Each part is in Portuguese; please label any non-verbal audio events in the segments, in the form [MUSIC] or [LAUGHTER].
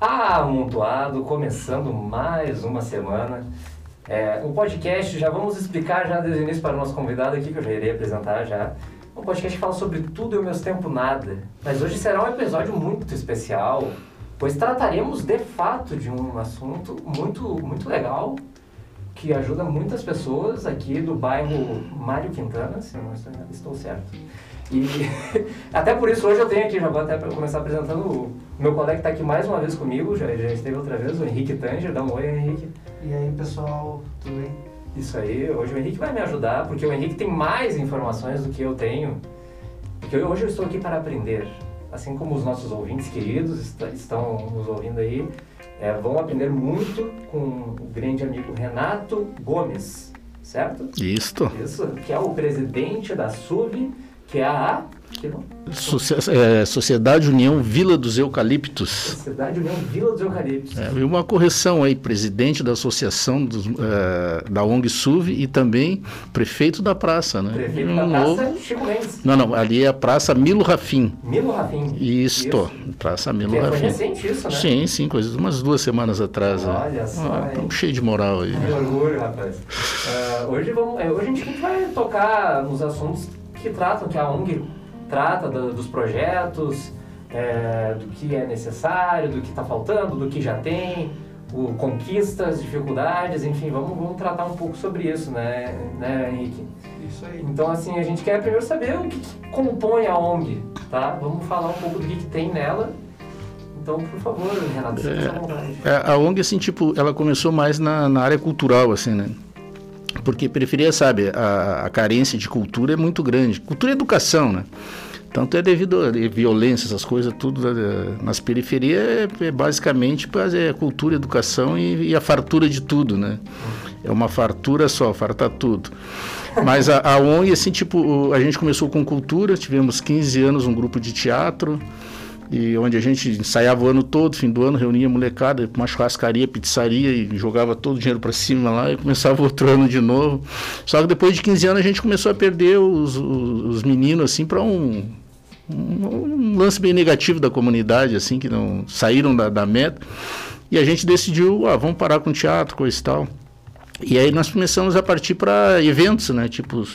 amontoado, começando mais uma semana. É, o podcast, já vamos explicar já desde o início para o nosso convidado aqui, que eu já irei apresentar já. Um podcast que fala sobre tudo e ao mesmo tempo nada. Mas hoje será um episódio muito especial, pois trataremos de fato de um assunto muito, muito legal, que ajuda muitas pessoas aqui do bairro Mário Quintana, se não estou certo. E [LAUGHS] até por isso hoje eu tenho aqui, já vou até começar apresentando o meu colega que está aqui mais uma vez comigo, já, já esteve outra vez, o Henrique Tanger. Dá um oi, Henrique. E aí, pessoal, tudo bem? Isso aí, hoje o Henrique vai me ajudar, porque o Henrique tem mais informações do que eu tenho. Porque hoje eu estou aqui para aprender. Assim como os nossos ouvintes queridos estão nos ouvindo aí, é, vão aprender muito com o grande amigo Renato Gomes, certo? Isso. Isso, que é o presidente da SUV, que é a é, Sociedade União Vila dos Eucaliptos. Sociedade União Vila dos Eucaliptos. É, e uma correção aí, presidente da Associação dos, uh, da ONG SUV e também prefeito da praça, né? Prefeito um da novo... Praça Chico Mendes. Não, não, ali é a Praça Milo Rafim. Milo Rafim. Isto, isso. Praça Milo Porque Rafim. Foi recente isso, né? Sim, sim, coisas, umas duas semanas atrás. Olha né? só. Ah, estamos cheio de moral aí. Que orgulho, rapaz. Uh, hoje, vamos, hoje a gente vai tocar nos assuntos que tratam, que a ONG trata do, dos projetos, é, do que é necessário, do que está faltando, do que já tem, o, conquistas, dificuldades, enfim, vamos, vamos tratar um pouco sobre isso, né, né Henrique? Isso aí. Então, assim, a gente quer primeiro saber o que, que compõe a ONG, tá? Vamos falar um pouco do que, que tem nela. Então, por favor, Renato, é, é, a ONG, assim, tipo, ela começou mais na, na área cultural, assim, né? Porque periferia, sabe, a, a, carência de cultura é muito grande. Cultura e educação, né? Tanto é devido a violência, essas coisas, tudo né, nas periferias é, é basicamente é cultura, educação e, e, a fartura de tudo, né? É uma fartura só, farta tudo. Mas a, a ONG, assim, tipo, a gente começou com cultura, tivemos 15 anos um grupo de teatro, e onde a gente ensaiava o ano todo, fim do ano, reunia molecada, uma churrascaria, pizzaria e jogava todo o dinheiro para cima lá e começava [LAUGHS] outro ano de novo. Só que depois de 15 anos a gente começou a perder os, os, os meninos assim para um, um, um, lance bem negativo da comunidade, assim, que não saíram da, da meta. E a gente decidiu, ah, vamos parar com teatro, coisa e tal. E aí nós começamos a partir para eventos, né? Tipo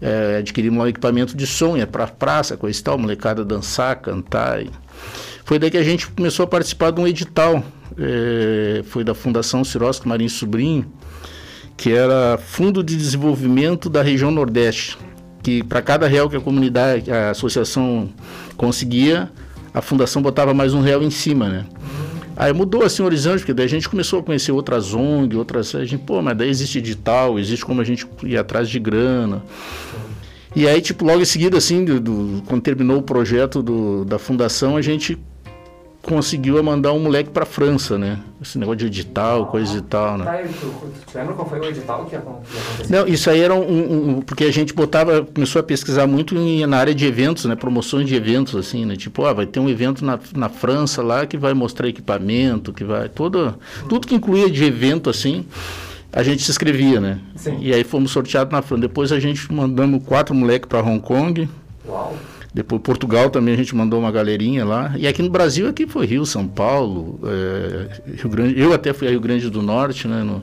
é, adquirimos um equipamento de som, ia para praça, coisa e tal, molecada dançar, cantar. E... Foi daí que a gente começou a participar de um edital, é, foi da Fundação Cirosco Marinho Sobrinho, que era Fundo de Desenvolvimento da Região Nordeste, que para cada real que a comunidade, a associação conseguia, a fundação botava mais um real em cima, né? Aí mudou assim o horizonte, porque daí a gente começou a conhecer outras ONG, outras. A gente, pô, mas daí existe edital, existe como a gente ir atrás de grana. E aí, tipo, logo em seguida, assim, do, do quando terminou o projeto do, da fundação, a gente conseguiu mandar um moleque para França, né? Esse negócio de edital, ah, coisa e tal, né? Tá, tu, tu lembra qual foi o edital que aconteceu? Não, isso aí era um, um, porque a gente botava, começou a pesquisar muito em, na área de eventos, né? Promoções de eventos, assim, né? Tipo, ah, vai ter um evento na, na França lá que vai mostrar equipamento, que vai todo, tudo que incluía de evento, assim. A gente se inscrevia, né? Sim. E aí fomos sorteados na França. Depois a gente mandamos quatro moleques para Hong Kong. Uau! Depois Portugal também a gente mandou uma galerinha lá. E aqui no Brasil aqui foi Rio, São Paulo, é, Rio Grande. Eu até fui a Rio Grande do Norte, né? No,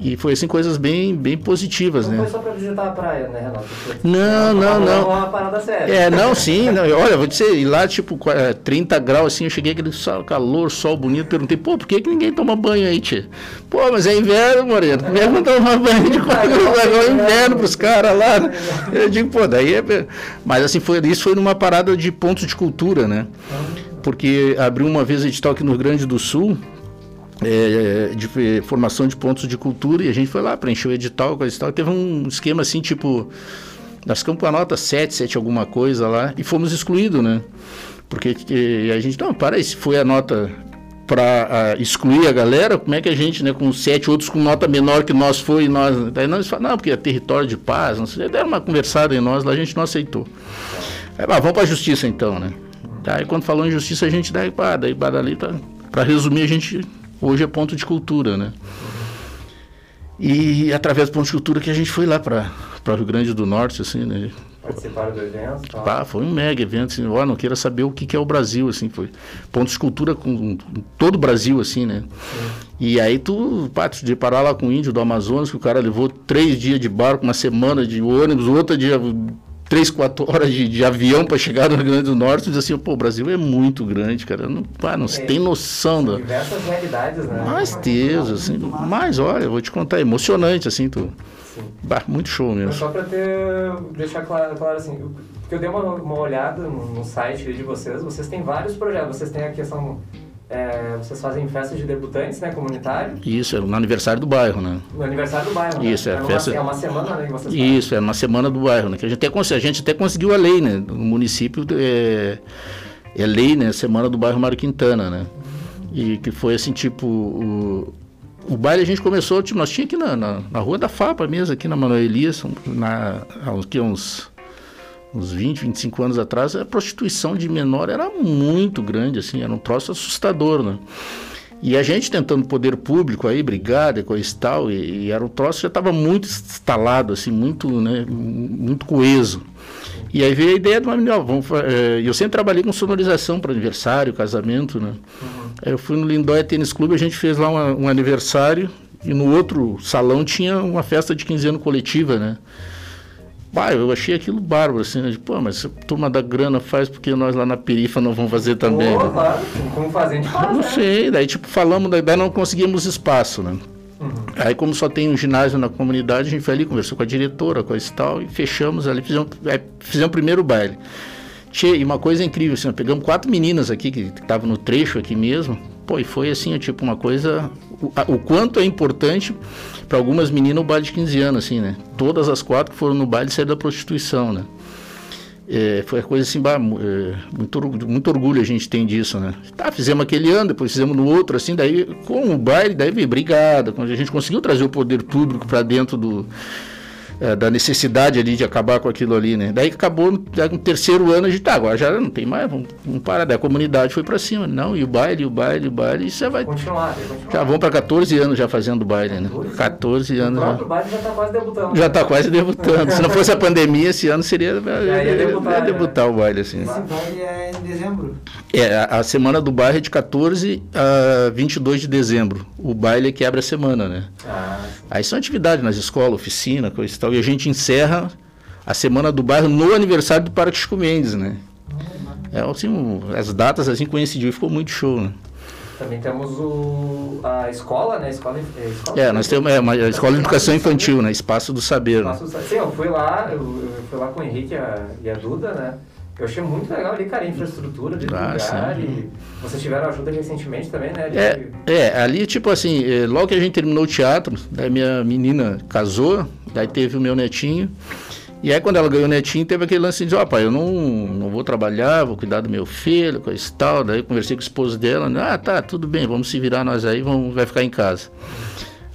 e foi assim coisas bem, bem positivas, não né? foi só para visitar a praia, né, Renato? Não, não, não. Uma parada séria. É, não, [LAUGHS] sim. Não, olha, vou dizer, lá tipo 30 graus assim, eu cheguei aquele sol, calor, sol bonito, perguntei, pô, por que, que ninguém toma banho aí, tia? Pô, mas é inverno, Moreno. Como é que não toma banho de [LAUGHS] quando é inverno pros caras lá? Né? [LAUGHS] Eu digo, pô, daí é. Mas assim, foi, isso foi numa parada de pontos de cultura, né? Porque abriu uma vez edital aqui no Rio Grande do Sul, é, de formação de pontos de cultura e a gente foi lá, preencheu o edital, coisa e tal. Teve um esquema assim, tipo, nós ficamos com a nota 7, 7 alguma coisa lá e fomos excluídos, né? Porque a gente, não, para aí, se foi a nota para excluir a galera, como é que a gente, né, com sete outros com nota menor que nós foi, nós, daí nós falamos, não, porque é território de paz, não sei, deram uma conversada em nós lá, a gente não aceitou. Aí, ah, vamos para a justiça então, né? Daí quando falou em justiça, a gente daí, pá, daí, pá, dali, tá, para resumir, a gente Hoje é ponto de cultura, né? E através do ponto de cultura que a gente foi lá para o Rio Grande do Norte, assim, né? Participaram do evento? Tá? Pá, foi um mega evento, assim, ó, não queira saber o que, que é o Brasil, assim, foi ponto de escultura com, com todo o Brasil, assim, né? Sim. E aí tu, pá, tu de parar lá com o índio do Amazonas, que o cara levou três dias de barco, uma semana de ônibus, outra dia três, quatro horas de, de avião para chegar no Rio Grande do Norte, e diz assim, pô, o Brasil é muito grande, cara. Não, pá, não é, se tem noção da. Diversas realidades, né? Mais Deus, assim. Mas olha, vou te contar, é emocionante, assim, tu. Sim. Bah, muito show mesmo. só para ter, deixar claro, claro assim, porque eu dei uma, uma olhada no, no site de vocês, vocês têm vários projetos, vocês têm a questão é, vocês fazem festas de debutantes, né, comunitário? Isso, é no aniversário do bairro, né? No aniversário do bairro, né? Isso, né? é, é festa... Uma, é uma semana, né, que vocês Isso, é uma semana do bairro, né? Que a gente até, a gente até conseguiu a lei, né? No município é, é lei, né? Semana do bairro Mário Quintana, né? E que foi assim, tipo... O, o baile a gente começou, tipo, nós tínhamos aqui na, na, na, Rua da Fapa mesmo, aqui na Manuel Elias, na, há uns, uns uns 20, 25 anos atrás, a prostituição de menor era muito grande, assim, era um troço assustador, né? E a gente tentando poder público aí, brigada, coisa e tal, e, e era um troço já estava muito instalado, assim, muito, né, muito coeso. E aí veio a ideia de uma menina, vamos, é, eu sempre trabalhei com sonorização para aniversário, casamento, né? Uhum. Eu fui no Lindóia Tênis Clube, a gente fez lá uma, um aniversário, e no outro salão tinha uma festa de 15 anos coletiva, né? Bah, eu achei aquilo bárbaro, assim, né? Pô, mas a turma da grana faz porque nós lá na perifa não vamos fazer também. Pô, né? claro, como fazer, a faz, Não né? sei, daí tipo, falamos, daí não conseguimos espaço, né? Uhum. Aí como só tem um ginásio na comunidade, a gente foi ali, conversou com a diretora, coisa e tal, e fechamos ali, fizemos, fizemos o primeiro baile. Tchê, e uma coisa incrível, assim, pegamos quatro meninas aqui que estavam no trecho aqui mesmo, pô, e foi assim, tipo, uma coisa, o, quanto é importante para algumas meninas o baile de 15 anos, assim, né? Todas as quatro que foram no baile saíram da prostituição, né? É, foi coisa assim, bah, é, muito, muito orgulho a gente tem disso, né? Tá, fizemos aquele ano, depois fizemos no outro, assim, daí com o baile, daí veio brigada, quando a gente conseguiu trazer o poder público para dentro do, é, da necessidade ali de acabar com aquilo ali, né? Daí acabou no, no terceiro ano, a gente, tá, agora já não tem mais, vamos, vamos parar. Daí a comunidade foi para cima, não, e o baile, o baile, o baile, e você vai... Continuar, continuar. Já vão para 14 anos já fazendo baile, né? 14 anos. O já. baile já está quase debutando. Já né? quase debutando. Se não fosse a pandemia, esse ano seria... Já ia debutar, ia debutar né? o baile, assim. Esse baile é em dezembro? É, a, a semana do baile é de 14 a 22 de dezembro. O baile que abre a semana, né? Ah, Aí são atividades nas escolas, oficina, coisa e tal. E a gente encerra a semana do bairro no aniversário do Parque Chico Mendes, né? É, assim, as datas assim coincidiu e ficou muito show, né? Também temos o, a escola, né? Escola, é, escola é, nós temos é, uma a escola de educação infantil, né? Espaço do Saber. Espaço do, sim, eu fui lá, eu, eu fui lá com o Henrique e a, e a Duda, né? Eu achei muito legal ali, cara, a infraestrutura de ah, lugar sim. e vocês tiveram ajuda recentemente também, né? É, é, ali tipo assim, é, logo que a gente terminou o teatro, daí minha menina casou, daí teve o meu netinho, e aí quando ela ganhou o netinho, teve aquele lance de, ó, oh, pai, eu não, não vou trabalhar, vou cuidar do meu filho, coisa e tal, daí conversei com o esposo dela, né? ah, tá, tudo bem, vamos se virar nós aí, vamos, vai ficar em casa.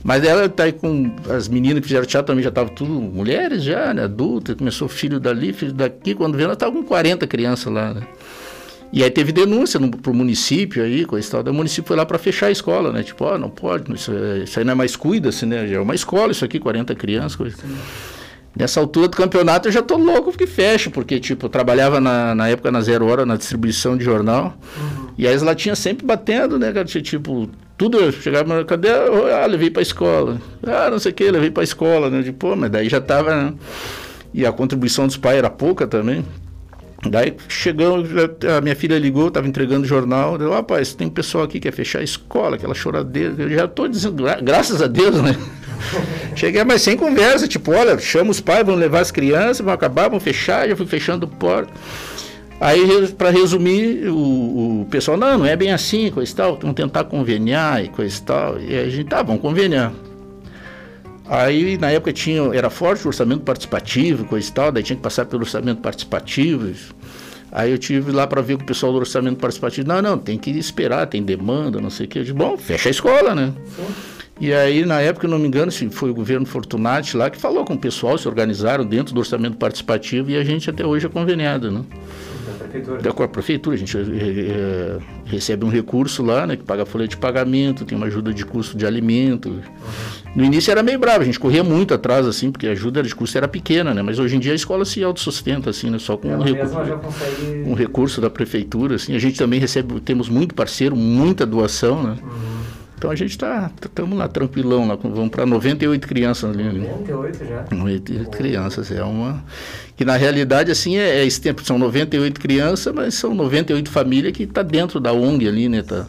Mas ela tá aí com as meninas que fizeram teatro também já estavam tudo mulheres já, né, adultas, começou filho dali, filho daqui, quando veio ela estava com 40 crianças lá, né? E aí teve denúncia no, pro município aí, coisa e tal. o município foi lá para fechar a escola, né? Tipo, ó, oh, não pode, isso, é, isso aí não é mais cuida-se, né? É uma escola isso aqui, 40 crianças, coisa. Nessa altura do campeonato eu já tô louco que fecha, porque, tipo, eu trabalhava na, na época na Zero Hora, na distribuição de jornal, uhum. E aí as latinhas sempre batendo, né, cara? Tipo, tudo, eu chegava, cadê? Ah, levei pra escola. Ah, não sei o que, levei pra escola, né? De, pô, mas daí já tava, né? E a contribuição dos pais era pouca também. Daí chegou, a minha filha ligou, estava entregando o jornal, deu, rapaz, tem pessoal aqui que quer fechar a escola, aquela choradeira. Eu já estou dizendo, graças a Deus, né? [LAUGHS] Cheguei, mas sem conversa, tipo, olha, chama os pais, vão levar as crianças, vão acabar, vão fechar, já fui fechando porta. Aí, para resumir, o, o, pessoal, não, não é bem assim, coisa e tal, vamos tentar conveniar e coisa e tal. E a gente, tá, vamos conveniar. Aí, na época, tinha, era forte o orçamento participativo, coisa e tal, daí tinha que passar pelo orçamento participativo. Aí eu tive lá para ver com o pessoal do orçamento participativo, não, não, tem que esperar, tem demanda, não sei o que. Eu disse, bom, fecha a escola, né? E aí, na época, não me engano, foi o governo Fortunati lá que falou com o pessoal, se organizaram dentro do orçamento participativo e a gente até hoje é conveniado, né? Da prefeitura. Da, com a prefeitura, a gente é, recebe um recurso lá, né, que paga a folha de pagamento, tem uma ajuda de custo de alimento. Uhum No início era meio bravo, a gente corria muito atrás, assim, porque a ajuda de custo era pequena, né? Mas hoje em dia a escola se autossustenta, assim, né? Só com um, recurso, consegue... um recurso da prefeitura, assim. A gente também recebe, temos muito parceiro, muita doação, né? Uhum. Então a gente está, estamos lá tranquilão, lá, vamos para 98 crianças ali. 98 já? 98 crianças, é uma... Que na realidade, assim, é, é esse tempo, são 98 crianças, mas são 98 famílias que está dentro da ONG ali, né? Tá,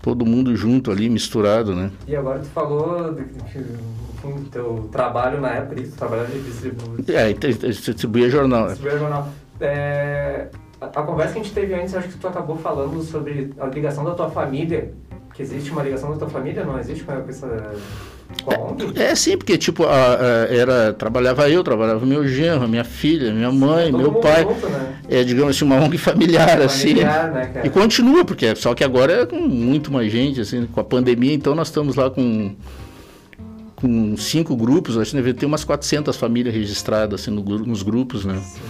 todo mundo junto ali, misturado, né? E agora tu falou do, teu trabalho na época, tu trabalhava de distribuir... É, distribuía jornal. Distribuía jornal. É, a, a, conversa que a gente teve antes, acho que tu acabou falando sobre a ligação da tua família, que existe uma ligação da tua família, não existe com essa... É, sim, porque tipo, a, a, era, trabalhava eu, trabalhava meu genro, minha filha, minha mãe, meu pai. Junto, né? É, digamos assim, uma ONG familiar, assim. familiar assim. Né, e continua, porque só que agora é com muito mais gente, assim, com a pandemia, então nós estamos lá com com cinco grupos, acho que deve ter umas 400 famílias registradas assim, no, nos grupos, né? Sim.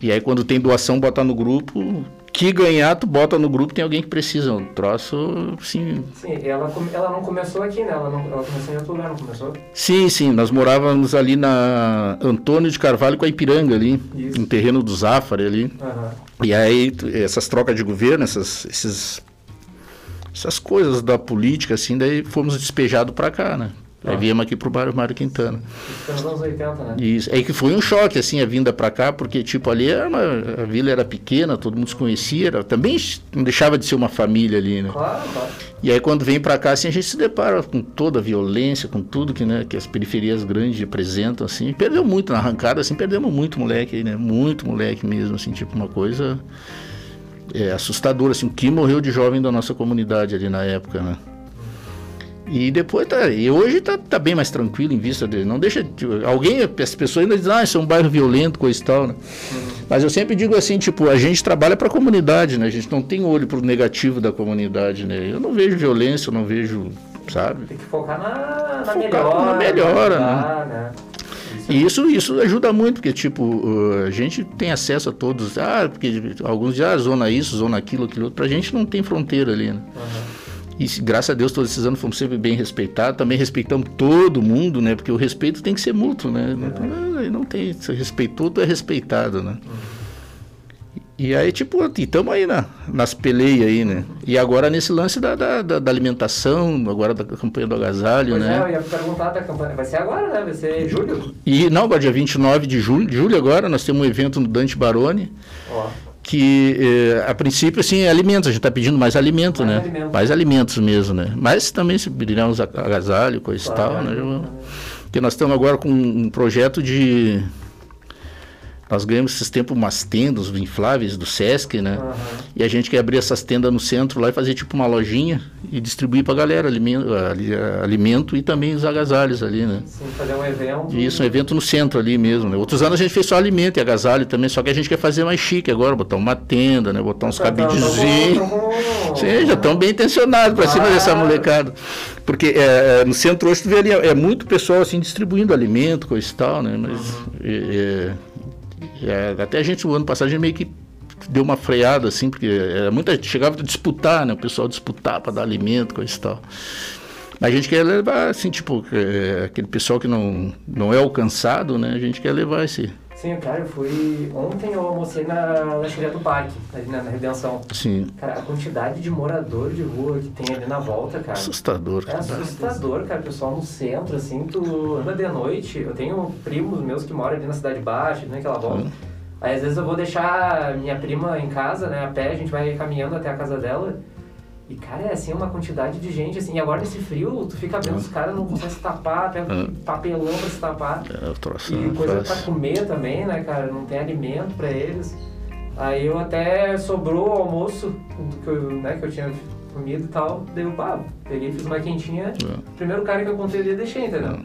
E aí quando tem doação, bota no grupo, que ganhar, tu bota no grupo, tem alguém que precisa. Um troço, sim. Sim, ela, ela não começou aqui, né? Ela, não, ela começou em outro lugar, não começou? Sim, sim. Nós morávamos ali na Antônio de Carvalho com a Ipiranga ali, Isso. no terreno do Zafari ali. Uhum. E aí, essas trocas de governo, essas, esses, essas coisas da política, assim, daí fomos despejados para cá, né? Aí viemos aqui pro bairro Mário Quintana. Nos anos 80, né? Isso. É que foi um choque, assim, a vinda para cá, porque, tipo, ali era uma, a vila era pequena, todo mundo se conhecia, era, também não deixava de ser uma família ali, né? Claro, claro. E aí quando vem para cá, assim, a gente se depara com toda a violência, com tudo que, né, que as periferias grandes representam, assim. Perdeu muito na arrancada, assim, perdemos muito moleque aí, né? Muito moleque mesmo, assim, tipo, uma coisa é, assustadora, assim. O que morreu de jovem da nossa comunidade ali na época, né? E depois tá. E hoje tá, tá bem mais tranquilo em vista dele. Não deixa. Tipo, alguém, as pessoas ainda dizem, ah, isso é um bairro violento, coisa e tal, né? Uhum. Mas eu sempre digo assim, tipo, a gente trabalha para a comunidade, né? A gente não tem olho pro negativo da comunidade, né? Eu não vejo violência, eu não vejo, sabe? Tem que focar na, na focar melhora. Na melhora, né? né? E isso, isso ajuda muito, porque, tipo, a gente tem acesso a todos. Ah, porque alguns dizem, ah, zona isso, zona aquilo, aquilo outro. Pra gente não tem fronteira ali, né? Uhum. E graças a Deus todos esses anos fomos sempre bem respeitados, também respeitamos todo mundo, né? Porque o respeito tem que ser mútuo, né? Não, não tem, se respeitou, tu é respeitado, né? E aí, tipo, estamos aí na, nas peleias aí, né? E agora nesse lance da, da, da, alimentação, agora da campanha do agasalho, pois né? É, eu ia perguntar da campanha. Vai ser agora, né? Vai ser julho? E, não, agora dia 29 de julho, julho agora, nós temos um evento no Dante Baroni. Ó que eh, a princípio assim é alimentos, a gente está pedindo mais alimento, mais né? Alimentos. Mais alimentos mesmo, né? Mas também se pediremos agasalho, coisa e tal, né? Porque nós estamos agora com um projeto de nós ganhamos esses tempos umas tendas infláveis do Sesc, né? Uhum. E a gente quer abrir essas tendas no centro lá e fazer tipo uma lojinha e distribuir para a galera alimento, alimento e também os agasalhos ali, né? Sim, fazer um evento. Isso, um evento no centro ali mesmo, né? Outros anos a gente fez só alimento e agasalho também, só que a gente quer fazer mais chique agora, botar uma tenda, né? Botar uns cabidezinhos. Sim, já estão bem intencionados para ah. cima dessa molecada. Porque é, é, no centro hoje tu vê ali, é muito pessoal assim distribuindo alimento, coisa e tal, né? Mas uhum. é, é, até a gente, o ano passado, a gente meio que deu uma freada, assim, porque era muita, chegava a disputar, né? O pessoal disputar para dar alimento, coisa e tal. A gente quer levar, assim, tipo, é, aquele pessoal que não, não é alcançado, né? A gente quer levar esse... Sim, cara, eu fui... Ontem eu almocei na lancheria do parque, ali na, na Redenção. Sim. Cara, a quantidade de morador de rua que tem ali na volta, cara... Assustador. É assustador, cara. O pessoal no centro, assim, tu anda de noite. Eu tenho primos meus que moram ali na Cidade Baixa, naquela volta. Hum. Aí às vezes eu vou deixar minha prima em casa, né, a pé, a gente vai caminhando até a casa dela. E, cara, é assim, uma quantidade de gente, assim, e agora nesse frio, tu fica vendo os caras não conseguem se tapar, pega um papelão pra se tapar. É, eu trouxe e coisa pra comer também, né, cara, não tem alimento pra eles. Aí eu até sobrou o almoço que eu, né, que eu tinha comido e tal, dei o pá, peguei, fiz uma quentinha. É. Primeiro cara que eu encontrei ali, deixei, entendeu?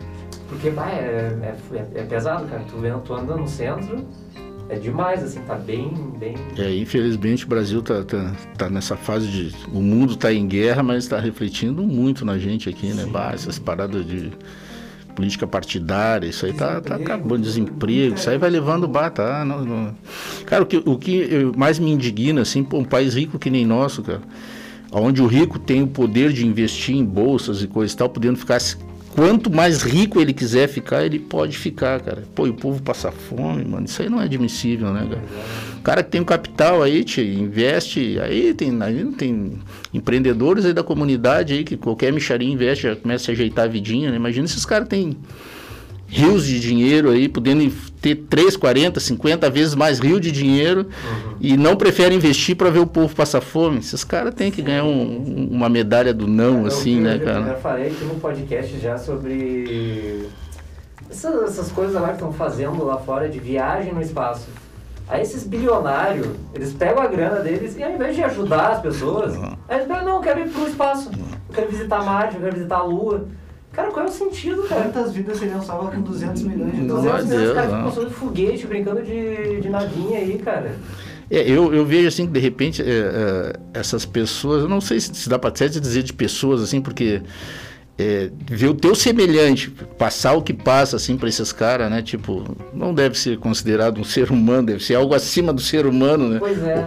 Porque, bah, é, é, é, pesado, cara, tu, vendo, tu anda no centro é demais, assim, tá bem, bem... É, infelizmente o Brasil tá, tá, tá nessa fase de... O mundo tá em guerra, mas está refletindo muito na gente aqui, né? Bah, essas paradas de política partidária, isso aí tá, tá acabando, desemprego, isso aí vai levando, bah, tá... Não, não. Cara, o que, o que mais me indigna, assim, pô, um país rico que nem nosso, cara, onde o rico tem o poder de investir em bolsas e coisa e tal, podendo ficar quanto mais rico ele quiser ficar, ele pode ficar, cara. Pô, e o povo passa fome, mano. Isso aí não é admissível, né, cara? O cara que tem um capital aí, te investe, aí tem, aí tem empreendedores aí da comunidade aí que qualquer micharia investe, já começa a ajeitar a vidinha, né? Imagina esses caras têm rios de dinheiro aí, podendo ter 3, 40, 50 vezes mais rio de dinheiro uhum. e não preferem investir para ver o povo passar fome. Esses caras têm que ganhar um, uma medalha do não, é, assim, né, cara? Eu já falei aqui no podcast já sobre essas, essas coisas lá que estão fazendo lá fora de viagem no espaço. Aí esses bilionários, eles pegam a grana deles e ao invés de ajudar as pessoas, uhum. eles falam, não, eu quero ir pro espaço, eu quero visitar Marte, eu quero visitar a Lua. Cara, qual é o sentido, cara? Quantas vidas seriam salvas com 200 milhões de dólares? 200 milhões, cara, construindo foguete, brincando de, de navinha aí, cara. É, eu, eu vejo assim que de repente é, é, essas pessoas, eu não sei se, se dá para dizer de pessoas assim, porque é, ver o teu semelhante passar o que passa assim para esses caras, né? Tipo, não deve ser considerado um ser humano, deve ser algo acima do ser humano, né? Pois é.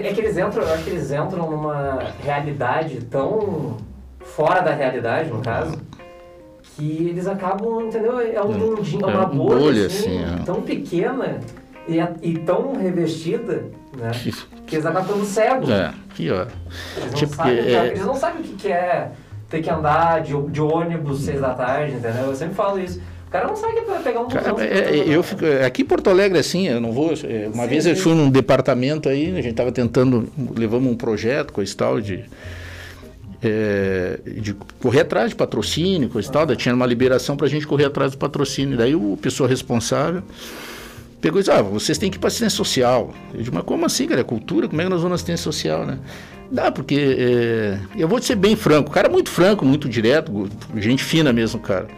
é que eles entram, eu acho que eles entram numa realidade tão fora da realidade, no caso, que eles acabam, entendeu? É um mundinho, é uma é bolha, bolha assim, assim é. tão pequena e, e, tão revestida, né? Que eles acabam ficando cegos. É, pior. Eles não, tipo sabem, que, é... eles não sabem o que, que é ter que andar de, de ônibus seis da tarde, entendeu? Eu sempre falo isso. O cara não sabe que é pegar um cara, é, eu fico, aqui em Porto Alegre, assim, eu não vou. Uma sim, vez sim. eu fui num departamento aí, a gente estava tentando, levamos um projeto com esse tal de é, de correr atrás de patrocínio, coisa e tal. Daí tinha uma liberação para a gente correr atrás do patrocínio. Daí o pessoa responsável pegou e disse: Ah, vocês têm que ir para assistência social. Eu disse: Mas como assim, cara? É cultura? Como é que nós vamos na assistência social, né? Dá, porque é, eu vou ser bem franco. O cara é muito franco, muito direto, gente fina mesmo, cara.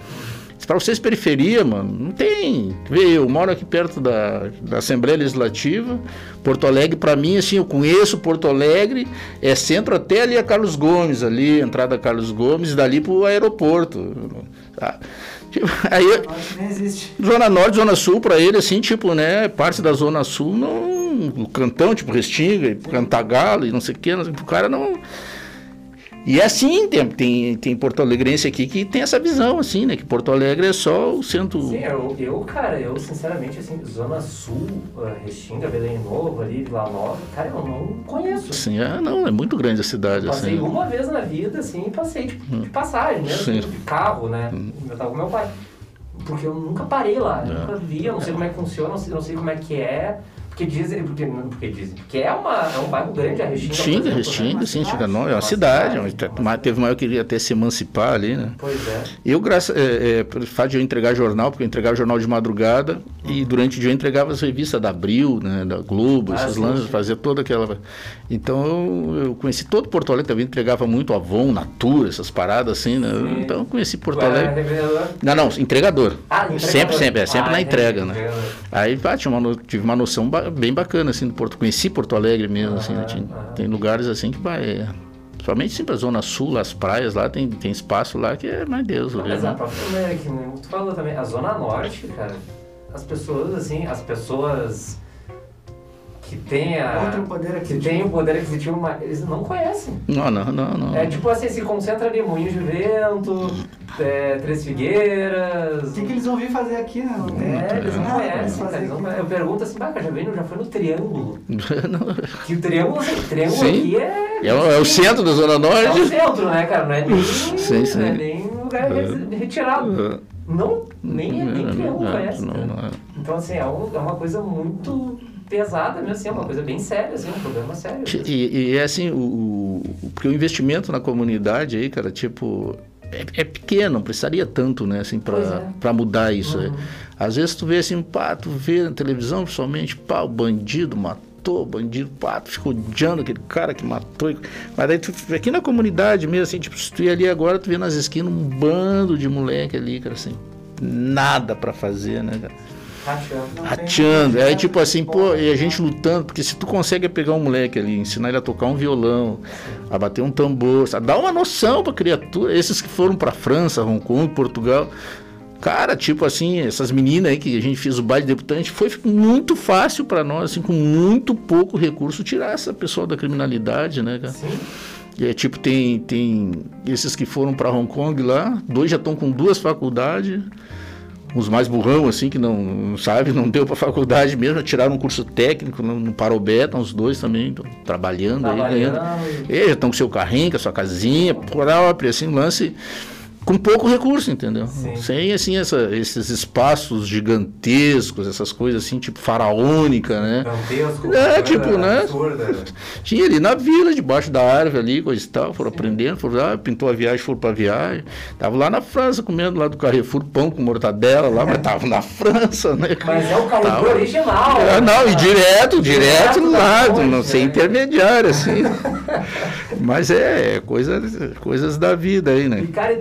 Para vocês, periferia, mano, não tem. Vê, eu moro aqui perto da, da Assembleia Legislativa. Porto Alegre, para mim, assim, eu conheço Porto Alegre, é centro até ali a Carlos Gomes, ali, entrada Carlos Gomes, dali pro aeroporto. Tá? Tipo, [LAUGHS] aí, existe. Zona Norte, Zona Sul, para ele, assim, tipo, né, parte da Zona Sul, não, o cantão, tipo Restinga, Cantagalo e não sei o que, o cara não e é assim, tem, tem, tem Porto Alegrense aqui que tem essa visão, assim, né? Que Porto Alegre é só o centro. Sim, eu, eu cara, eu sinceramente, assim, Zona Sul, uh, Restinga, Belém Novo, ali, Vila Nova, cara, eu não conheço. Sim, é, não, é muito grande a cidade, eu passei assim. uma vez na vida, assim, e passei tipo, hum. de passagem, né? Sim. De carro, né? Hum. Eu tava com meu pai. Porque eu nunca parei lá, é. nunca vi, eu não sei como é que funciona, não sei, não sei como é que é. Porque dizem, porque, porque dizem, porque é, uma, é um bairro grande, a Restinga. Restinga, Restinga, sim, não, é uma cidade, cidade mas teve uma que queria até se emancipar ali, né? Pois é. Eu, graças, é, é, fato de eu entregar jornal, porque eu entregava jornal de madrugada, uhum. e durante o dia eu entregava as revistas da Abril, né, da Globo, ah, essas lanças, fazia toda aquela... Então eu, eu, conheci todo Porto Alegre, também entregava muito Avon, Natura, essas paradas assim, né? Sim. Então eu conheci Porto Alegre. Não, não, entregador. Ah, entregador. Sempre, sempre, é sempre ah, na entrega, né? Aí, pá, uma, tive uma noção bem bacana, assim, do Porto. Conheci Porto Alegre mesmo, assim, né? Tem, tem lugares assim que vai. É, somente sim, pra Zona Sul, as praias lá, tem, tem espaço lá que é, mais Deus. Não, mas a própria, que tu falou também, a Zona Norte, cara, as pessoas, assim, as pessoas que tem a, Outro poder aquisitivo. que tem o poder aquisitivo, mas eles não conhecem. Não, não, não, não. É tipo assim, se concentra ali, Moinho de Vento, é, Três Figueiras. O que, que eles vão vir fazer aqui, né? É, eles não ah, conhecem, cara, eles não Eu pergunto assim, bah, já veio, já foi no Triângulo. [LAUGHS] que o Triângulo, o Triângulo sim. aqui é... É o, é o centro da Zona Norte. É o centro, né, cara? Não é nem, sim, sim. Não é nem lugar é. retirado. Não, nem, nem Triângulo conhece. Não, não é. Então, assim, é, um, é uma coisa muito pesada mesmo, assim, é uma coisa bem séria, assim, um problema sério. E, e é assim, o, o, porque o investimento na comunidade aí, cara, tipo, é, é pequeno, não precisaria tanto, né, assim, para é. mudar isso. Uhum. Às vezes tu vê assim, pá, tu vê na televisão, principalmente, pá, o bandido matou, o bandido, pá, tu fica odiando aquele cara que matou. Mas daí tu, aqui na comunidade mesmo, assim, tipo, se tu ir ali agora, tu vê nas esquinas um bando de moleque ali, cara, assim, nada para fazer, né, cara. Rateando. Aí tipo assim, pô, e a gente lutando, porque se tu consegue pegar um moleque ali, ensinar ele a tocar um violão, a bater um tambor, sabe? dá uma noção pra criatura. Esses que foram pra França, Hong Kong, Portugal. Cara, tipo assim, essas meninas aí que a gente fez o baile de debutante, foi muito fácil para nós, assim, com muito pouco recurso, tirar essa pessoa da criminalidade, né, cara? Sim. E é tipo, tem, tem esses que foram para Hong Kong lá, dois já estão com duas faculdades, uns mais burrão, assim, que não, não sabe, não deu para faculdade mesmo, tiraram um curso técnico no, no Parobé, tá, os dois também estão trabalhando, aí, ganhando. Trabalhando. E já estão com seu carrinho, com a sua casinha própria, assim, lance com pouco recurso, entendeu? Sim. Sem, assim, essa, esses espaços gigantescos, essas coisas assim, tipo faraônica, né? Gigantesco. É, coisa tipo, né? absurda. [LAUGHS] Tinha ali na vila, debaixo da árvore ali, coisa e tal, foram aprendendo, foram lá, pintou a viagem, foram pra viagem. Tava lá na França comendo lá do Carrefour pão com mortadela lá, mas tava na França, né? Mas é o Carrefour Tava- original. Ah, não, e direto, direto Direto no lado, fonte, não sem né? intermediário, assim. Mas é, é coisas, coisas da vida aí, né? E cara, e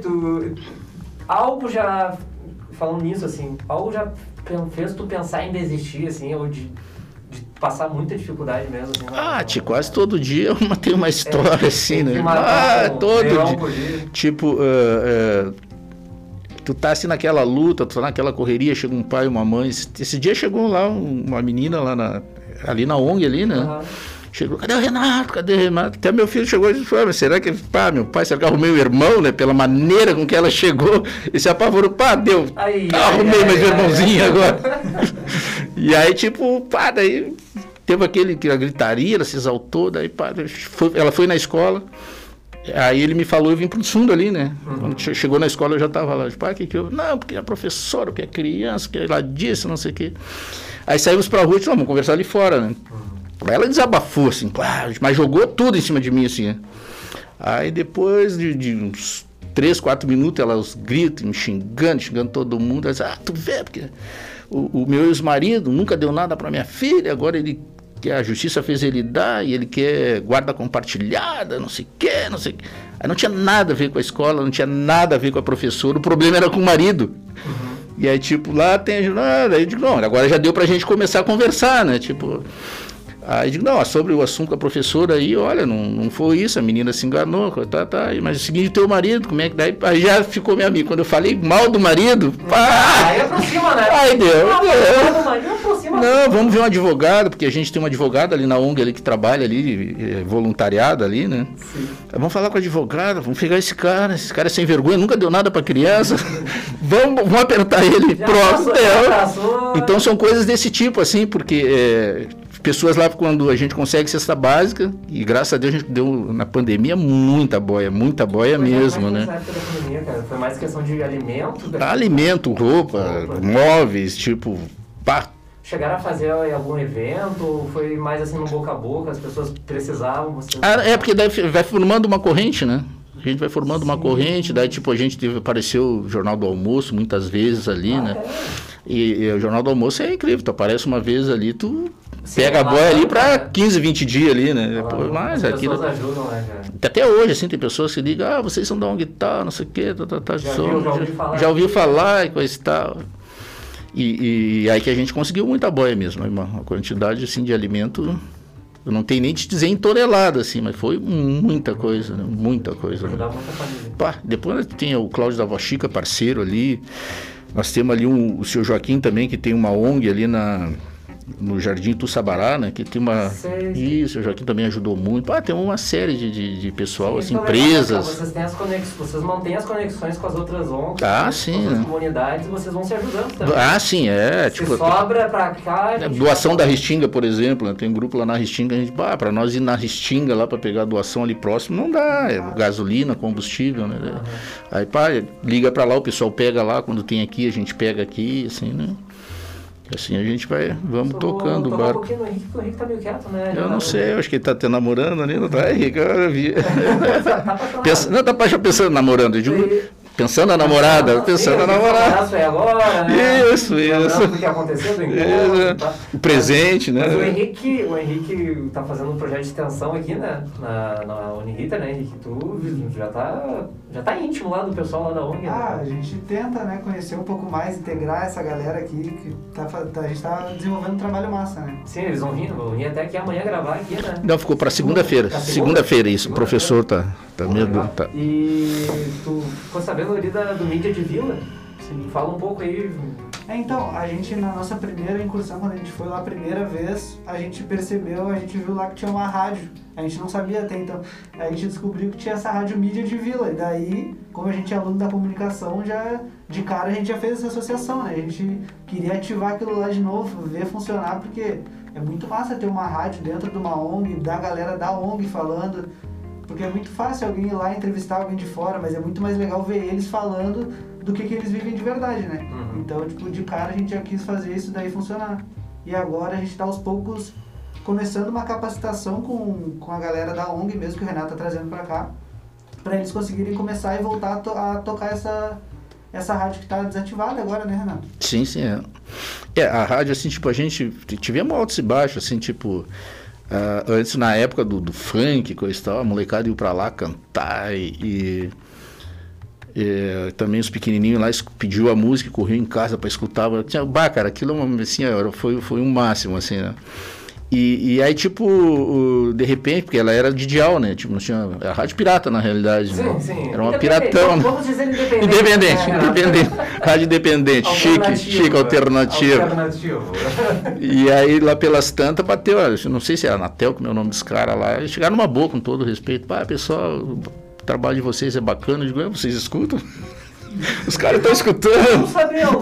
Algo já. Falando nisso, assim, algo já fez tu pensar em desistir, assim, ou de, passar muita dificuldade mesmo, assim? Ah, tio, quase todo dia [LAUGHS] uma, tem uma história assim, É, tem né? Ah, um todo dia. dia. Tipo, ah, ah, tu tá assim naquela luta, tu tá naquela correria, chega um pai e uma mãe. Esse, esse dia chegou lá um- uma menina lá na, ali na ONG ali, né? Aham. Chegou, cadê o Renato? Cadê o Renato? Até meu filho chegou e disse, "Pá, mas será que, pá, meu pai, será que arrumei o irmão, né? Pela maneira com que ela chegou, e se apavorou, pá, deu, Aí, arrumei ai, mais ai, meu irmãozinho agora. [LAUGHS] e aí, tipo, pá, daí teve aquele, que a gritaria, ela se exaltou, daí, pá, foi- ela foi na escola, Aí ele me falou, eu vim pro fundo ali, né? Quando che- chegou na escola eu já tava lá. Tipo, ah, que que eu... Não, porque a professora, porque a criança, que ela disse, não sei o quê. Aí saímos pra rua e disse, vamos conversar ali fora, né? Aí ela desabafou, assim, claro, mas jogou tudo em cima de mim, assim, né? Aí depois de, de uns três, quatro minutos, ela os gritos, me xingando, xingando todo mundo. Ela disse, ah, tu vê, porque o, o meu ex-marido nunca deu nada pra minha filha, agora ele que a justiça fez ele dar e ele quer guarda compartilhada, não sei o quê, não sei o quê. Aí não tinha nada a ver com a escola, não tinha nada a ver com a professora, o problema era com o marido. E aí, tipo, lá tem. Ah, daí eu digo, não, agora já deu pra gente começar a conversar, né? Tipo. Aí digo, não, sobre o assunto com a professora aí, olha, não, não foi isso, a menina se enganou, tá, tá, mas o seguinte, teu marido, como é que daí? Aí já ficou meu amigo. Quando eu falei mal do marido, pá! Aí aproxima, né? Aí deu, Não, deu. não, vamos ver um advogado, porque a gente tem um advogado ali na ONG ali que trabalha ali, eh, voluntariado ali, né? Sim. Vamos falar com o advogado, vamos pegar esse cara, esse cara é sem vergonha, nunca deu nada pra criança. [LAUGHS] vamos, vamos apertar ele, Já pronto, passou, já deu. passou. Então são coisas desse tipo, assim, porque é, pessoas lá, quando a gente consegue cesta básica, e graças a Deus a gente deu na pandemia muita boia, muita boia Mas mesmo, né? pandemia? Foi mais questão de alimento? da- Alimento, roupa, Roupa. móveis, tipo, pá, Chegaram a fazer algum evento? Ou foi mais assim no boca a boca? As pessoas precisavam? Você... Ah, é, porque daí vai formando uma corrente, né? A gente vai formando uma Sim. corrente, daí tipo, a gente teve, apareceu o Jornal do Almoço muitas vezes ali, Ah, né? é? E, e o Jornal do Almoço é incrível, tu aparece uma vez ali, tu Sim, pega a boia ali dentro, pra né? 15, 20 dias ali, né? Lá, Depois, mas As aquilo... ajudam, né? Até hoje, assim, tem pessoas que ligam, ah, vocês são da ONG tal, não sei o quê, tá, tá, tá, Já sou- viu, já ouvi falar. já ouviu falar e coisa e tal. E, e aí que a gente conseguiu muita boia mesmo, uma, uma quantidade, assim, de alimento, eu não tenho nem te dizer em tonelada, assim, mas foi muita coisa, né? Muita coisa. né? Pá, depois tem o Cláudio da Voz Chica, parceiro ali. Nós temos ali um, o seu Joaquim também, que tem uma ONG ali na, no Jardim Tussabará, né? Que tem uma. Sei. Isso, o Joaquim também ajudou muito. Pá, tem uma série de, de, de pessoal, Sim, assim, isso é né, empresas. cara? Vocês têm as conexões, vocês mantêm as conexões com as outras ONGs, Ah, com sim, as outras né? comunidades, vocês vão se ajudando também. Ah, sim, é. Se Tipo, sobra pra cá, gente doação vai- da Restinga, por exemplo, né? tem um grupo lá na Restinga, a gente, bah, para nós ir na Restinga lá para pegar a doação ali próximo, não dá, é gasolina, combustível, né? Aí, pá, liga para lá, o pessoal pega lá, quando tem aqui, a gente pega aqui, assim, né? Assim a gente vai, vamos tocando o barco. um pouquinho no Henrique, o Henrique tá meio quieto, né? Eu não sei, eu acho que ele tá te namorando ali, não tá, Henrique? Eu vi. [LAUGHS] Tá não, tá já pensando namorando, eu digo, pensando na namorada, pensando na o namorada. foi agora, né? Isso, isso. do que aconteceu do encontro, Isso. tá? O presente, né? Mas o Henrique, o Henrique tá fazendo um projeto de extensão aqui, né? Na, na Unirita, né, Henrique? Tu já tá, já tá íntimo lá do pessoal lá da ONG, né? Ah, a gente tenta, né, conhecer um pouco mais, integrar essa galera aqui, que tá, tá- a gente tá desenvolvendo um trabalho massa, né? Sim, eles vão vir, vão vir até aqui amanhã gravar aqui, né? Não, ficou para segunda-feira. Pra segunda? Segunda-feira, isso. O Segunda-feira. professor tá, tá meio. legal. Tá. E tu ficou sabendo ali da, do mídia de vila? Sim. Fala um pouco aí É, então, a gente na nossa primeira incursão, quando a gente foi lá a primeira vez, a gente percebeu, a gente viu lá que tinha uma rádio. A gente não sabia até então. A gente descobriu que tinha essa rádio mídia de vila. E daí, como a gente é aluno da comunicação, já de cara a gente já fez essa associação, né? A gente queria ativar aquilo lá de novo, ver funcionar, porque é muito massa ter uma rádio dentro de uma ONG, da galera da ONG falando. Porque é muito fácil alguém ir lá entrevistar alguém de fora, mas é muito mais legal ver eles falando do que, que eles vivem de verdade, né? Uhum. Então, tipo, de cara a gente já quis fazer isso daí funcionar. E agora a gente está aos poucos começando uma capacitação com, com a galera da ONG mesmo, que o Renato tá trazendo para cá, para eles conseguirem começar e voltar a, to a tocar essa, essa rádio que está desativada agora, né, Renato? Sim, sim. É. é, a rádio, assim, tipo, a gente tivemos altos e baixos, assim, tipo. Uh, antes, na época do, do funk, coisa e tal, a molecada ia pra lá cantar e, e também os pequenininhos lá pediu a música, correu em casa para escutar. Tinha, bah, cara, aquilo é assim, foi, foi um máximo, assim, né? E, e, aí, tipo, o, de repente, porque ela era de dial, né? Tipo, não tinha. Era rádio pirata, na realidade. Sim, né? sim. Era uma piratão. né? Vamos dizer independente. Independente, né, independente. Rádio independente, chique, chique, alternativo. Alternativo. [LAUGHS] E aí, lá pelas tantas, bateu, não sei se era Anatel, que é o nome dos caras lá. Eles chegaram numa boa, com todo respeito. Pá, pessoal, o trabalho de vocês é bacana. Eu digo, é, vocês escutam? Os caras estão escutando. Não sabia o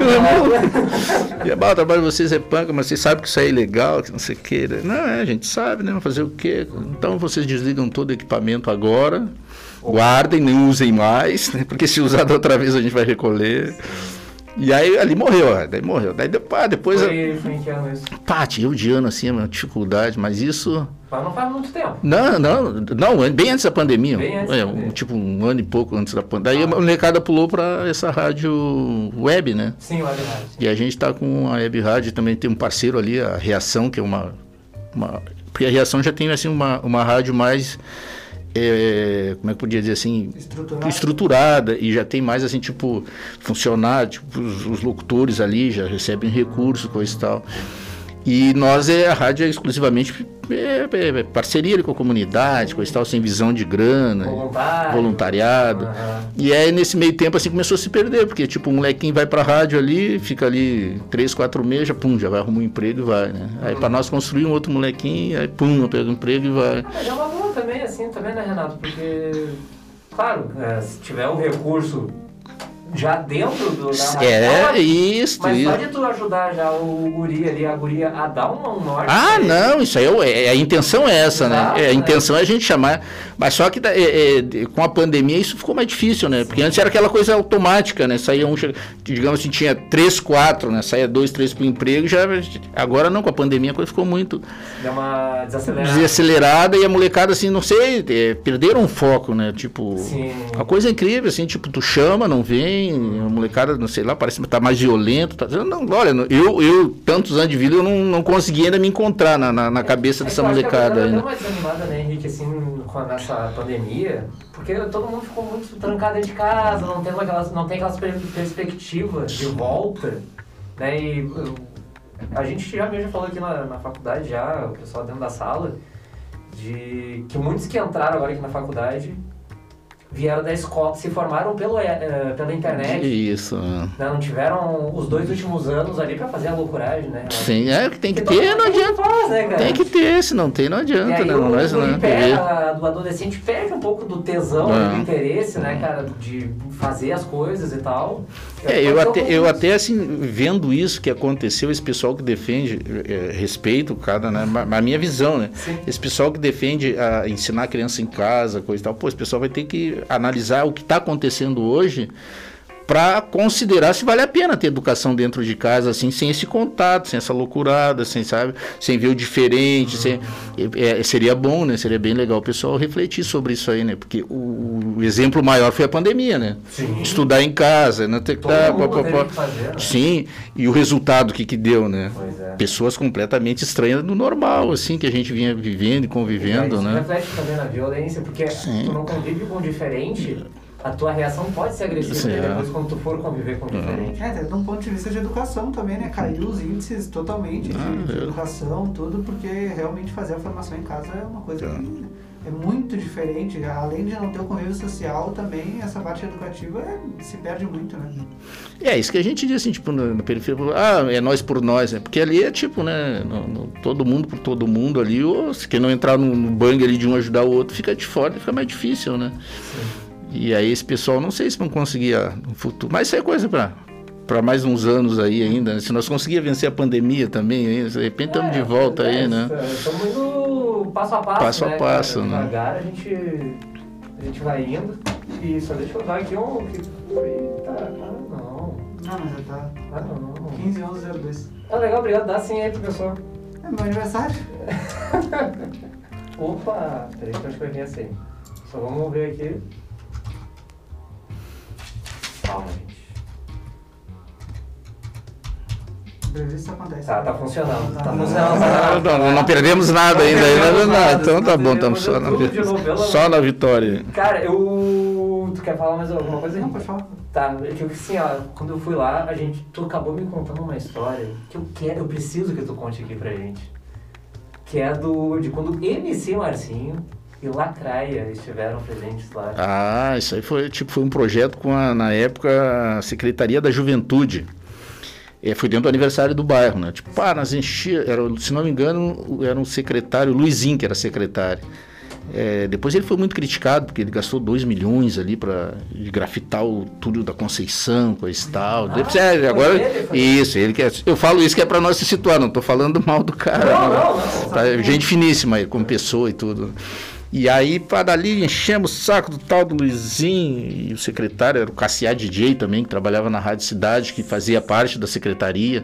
E é, o trabalho de vocês é panca, mas vocês sabem que isso é ilegal, que não sei o quê. Não, é, a gente sabe, né? Fazer o quê? Então vocês desligam todo o equipamento agora, guardem, nem usem mais, né? Porque se usar da outra vez a gente vai recolher. E aí ali morreu, ó, daí morreu. Daí pá, depois. Foi, foi em que ano isso? Pá, tinha ano assim, uma dificuldade, mas isso. Mas não faz muito tempo. Não, não, não, bem antes da pandemia. Bem antes da é, pandemia. Tipo um ano e pouco antes da pandemia. Daí Ah. a molecada pulou para essa rádio web, né? Sim, Web Rádio. E a gente está com a Web Rádio, também tem um parceiro ali, a Reação, que é uma. uma porque a Reação já tem assim, uma, uma rádio mais. É, como é que podia dizer assim? Estruturado. estruturada e já tem mais assim tipo funcionário tipo os, os locutores ali já recebem recurso coisa e tal e nós é a rádio é exclusivamente é, é, é parceria com a comunidade e tal sem visão de grana voluntariado Aham. e aí nesse meio tempo assim começou a se perder porque tipo um molequinho vai pra rádio ali fica ali três quatro meses já pum já vai arrumar um emprego e vai né aí para nós construir um outro molequinho aí pum pega um emprego e vai Mas é uma boa também, assim, também, né, Renato? Porque, claro, é, se tiver o recurso já dentro do, da é ótimo. isso Mas isso. pode tu ajudar já o guri ali, a guria, a dar um, um norte. Ah, ele. não, isso aí é, é- a intenção é essa, Exato, né? É, a né? intenção é a gente chamar. Mas só que é, é, com a pandemia isso ficou mais difícil, né? Porque antes era aquela coisa automática, né? Saía um, digamos assim, tinha três, quatro, né? Saía dois, três para o emprego, já. Agora não, com a pandemia a coisa ficou muito Deu uma desacelerada. desacelerada e a molecada, assim, não sei, é, perderam o foco, né? Tipo. Sim. A coisa é incrível, assim, tipo, tu chama, não vem, a molecada, não sei lá, parece que tá mais violento. Tá, não, olha, eu, eu, tantos anos de vida, eu não, não consegui ainda me encontrar na, na, na cabeça É dessa molecada ainda. deu uma desanimada, né, Henrique, assim, com a, nessa pandemia, porque todo mundo ficou muito trancado de casa, não tem aquelas, não tem aquelas per- perspectivas de volta, né, e a gente já mesmo falou aqui na, na faculdade, já, o pessoal dentro da sala, de que muitos que entraram agora aqui na faculdade vieram da escola, se formaram pelo, eh, pela internet, Isso. né, não tiveram os dois últimos anos ali pra fazer a loucuragem, né? Sim, é que tem que todo ter, não adianta. faz, né? Tem que ter, se não tem, não adianta, aí né? o, é, o né? do adolescente perde um pouco do tesão, É. do interesse, né, cara, de fazer as coisas e tal. É, eu até, eu até assim, vendo isso que aconteceu, esse pessoal que defende, é, respeito cada, né, a minha visão, né? Sim. Esse pessoal que defende a ensinar a criança em casa, coisa e tal, pô, esse pessoal vai ter que analisar o que está acontecendo hoje para considerar se vale a pena ter educação dentro de casa, assim, sem esse contato, sem essa loucurada, sem, sabe, sem ver o diferente, sem, é, seria bom, né, seria bem legal o pessoal refletir sobre isso aí, né, porque o, o exemplo maior foi a pandemia, né, Sim. estudar em casa, não ter Todo tá, mundo pá, pá, teve pá. que fazer, né? sim, e o resultado que que deu, né, é. pessoas completamente estranhas do normal, assim, que a gente vinha vivendo e convivendo, Isso né. reflete também na violência, porque Sim. tu não convive com o diferente, a tua reação pode ser agressiva Sim, é. depois quando tu for conviver com o diferente. É, até de um ponto de vista de educação também, né? Caiu os índices totalmente de, Ah, de é. educação, tudo, porque realmente fazer a formação em casa é uma coisa É. que é muito diferente. Além de não ter o convívio social, também essa parte educativa é, se perde muito, né? É, isso que a gente diz assim, tipo, na, na periferia, ah, é nós por nós, né? Porque ali é tipo, né, no, no, todo mundo por todo mundo ali, ou se quem não entrar no, no bang ali de um ajudar o outro, fica de fora, fica mais difícil, né? Sim. E aí esse pessoal, não sei se vão conseguir no futuro, mas isso é coisa para para mais uns anos aí ainda. Né? Se nós conseguir vencer a pandemia também, de repente estamos é, de volta é, aí, né? Estamos indo passo a passo. Passo né, a passo, né? Devagar a gente, a gente vai indo. E só deixa eu dar aqui um. Que foi. Tá, ah, não. Não, mas já tá. Ah, não. 15 11 02. Ah, legal, obrigado. Dá sim aí pro pessoal. É meu aniversário. [LAUGHS] Opa! Peraí que eu acho que eu errei assim. Só vamos ver aqui. Acontece. Tá, tá funcionando. Tá Não, funcionando. Não, não, não, não perdemos nada Não ainda. perdemos ainda não, nada, então tá bom, estamos só, na novo, só na vitória. Cara, eu. Tu quer falar mais alguma coisa? Não, pode falar. Tá, é que eu- assim, ó, quando eu fui lá, a gente, tu acabou me contando uma história que eu quero, eu preciso que tu conte aqui pra gente. Que é do, de quando MC Marcinho e Lacraia estiveram presentes lá. Ah, isso aí foi, tipo, foi um projeto com a, na época, a Secretaria da Juventude. É, foi dentro do aniversário do bairro, né? Tipo, pá, nós enchia, era, se não me engano, era um secretário, Luizinho, que era secretário. É, depois ele foi muito criticado, porque ele gastou 2 milhões ali para grafitar o túnel da Conceição, coisa e tal. Ah, Depois, é, agora, ele, isso, ele que é, eu falo isso que é para nós se situar, não tô falando mal do cara. Não, né? não, não. Tá, gente finíssima aí, como pessoa e tudo. E aí, para dali, enchemos o saco do tal do Luizinho, e o secretário era o Cassiá DJ também, que trabalhava na Rádio Cidade, que fazia parte da secretaria.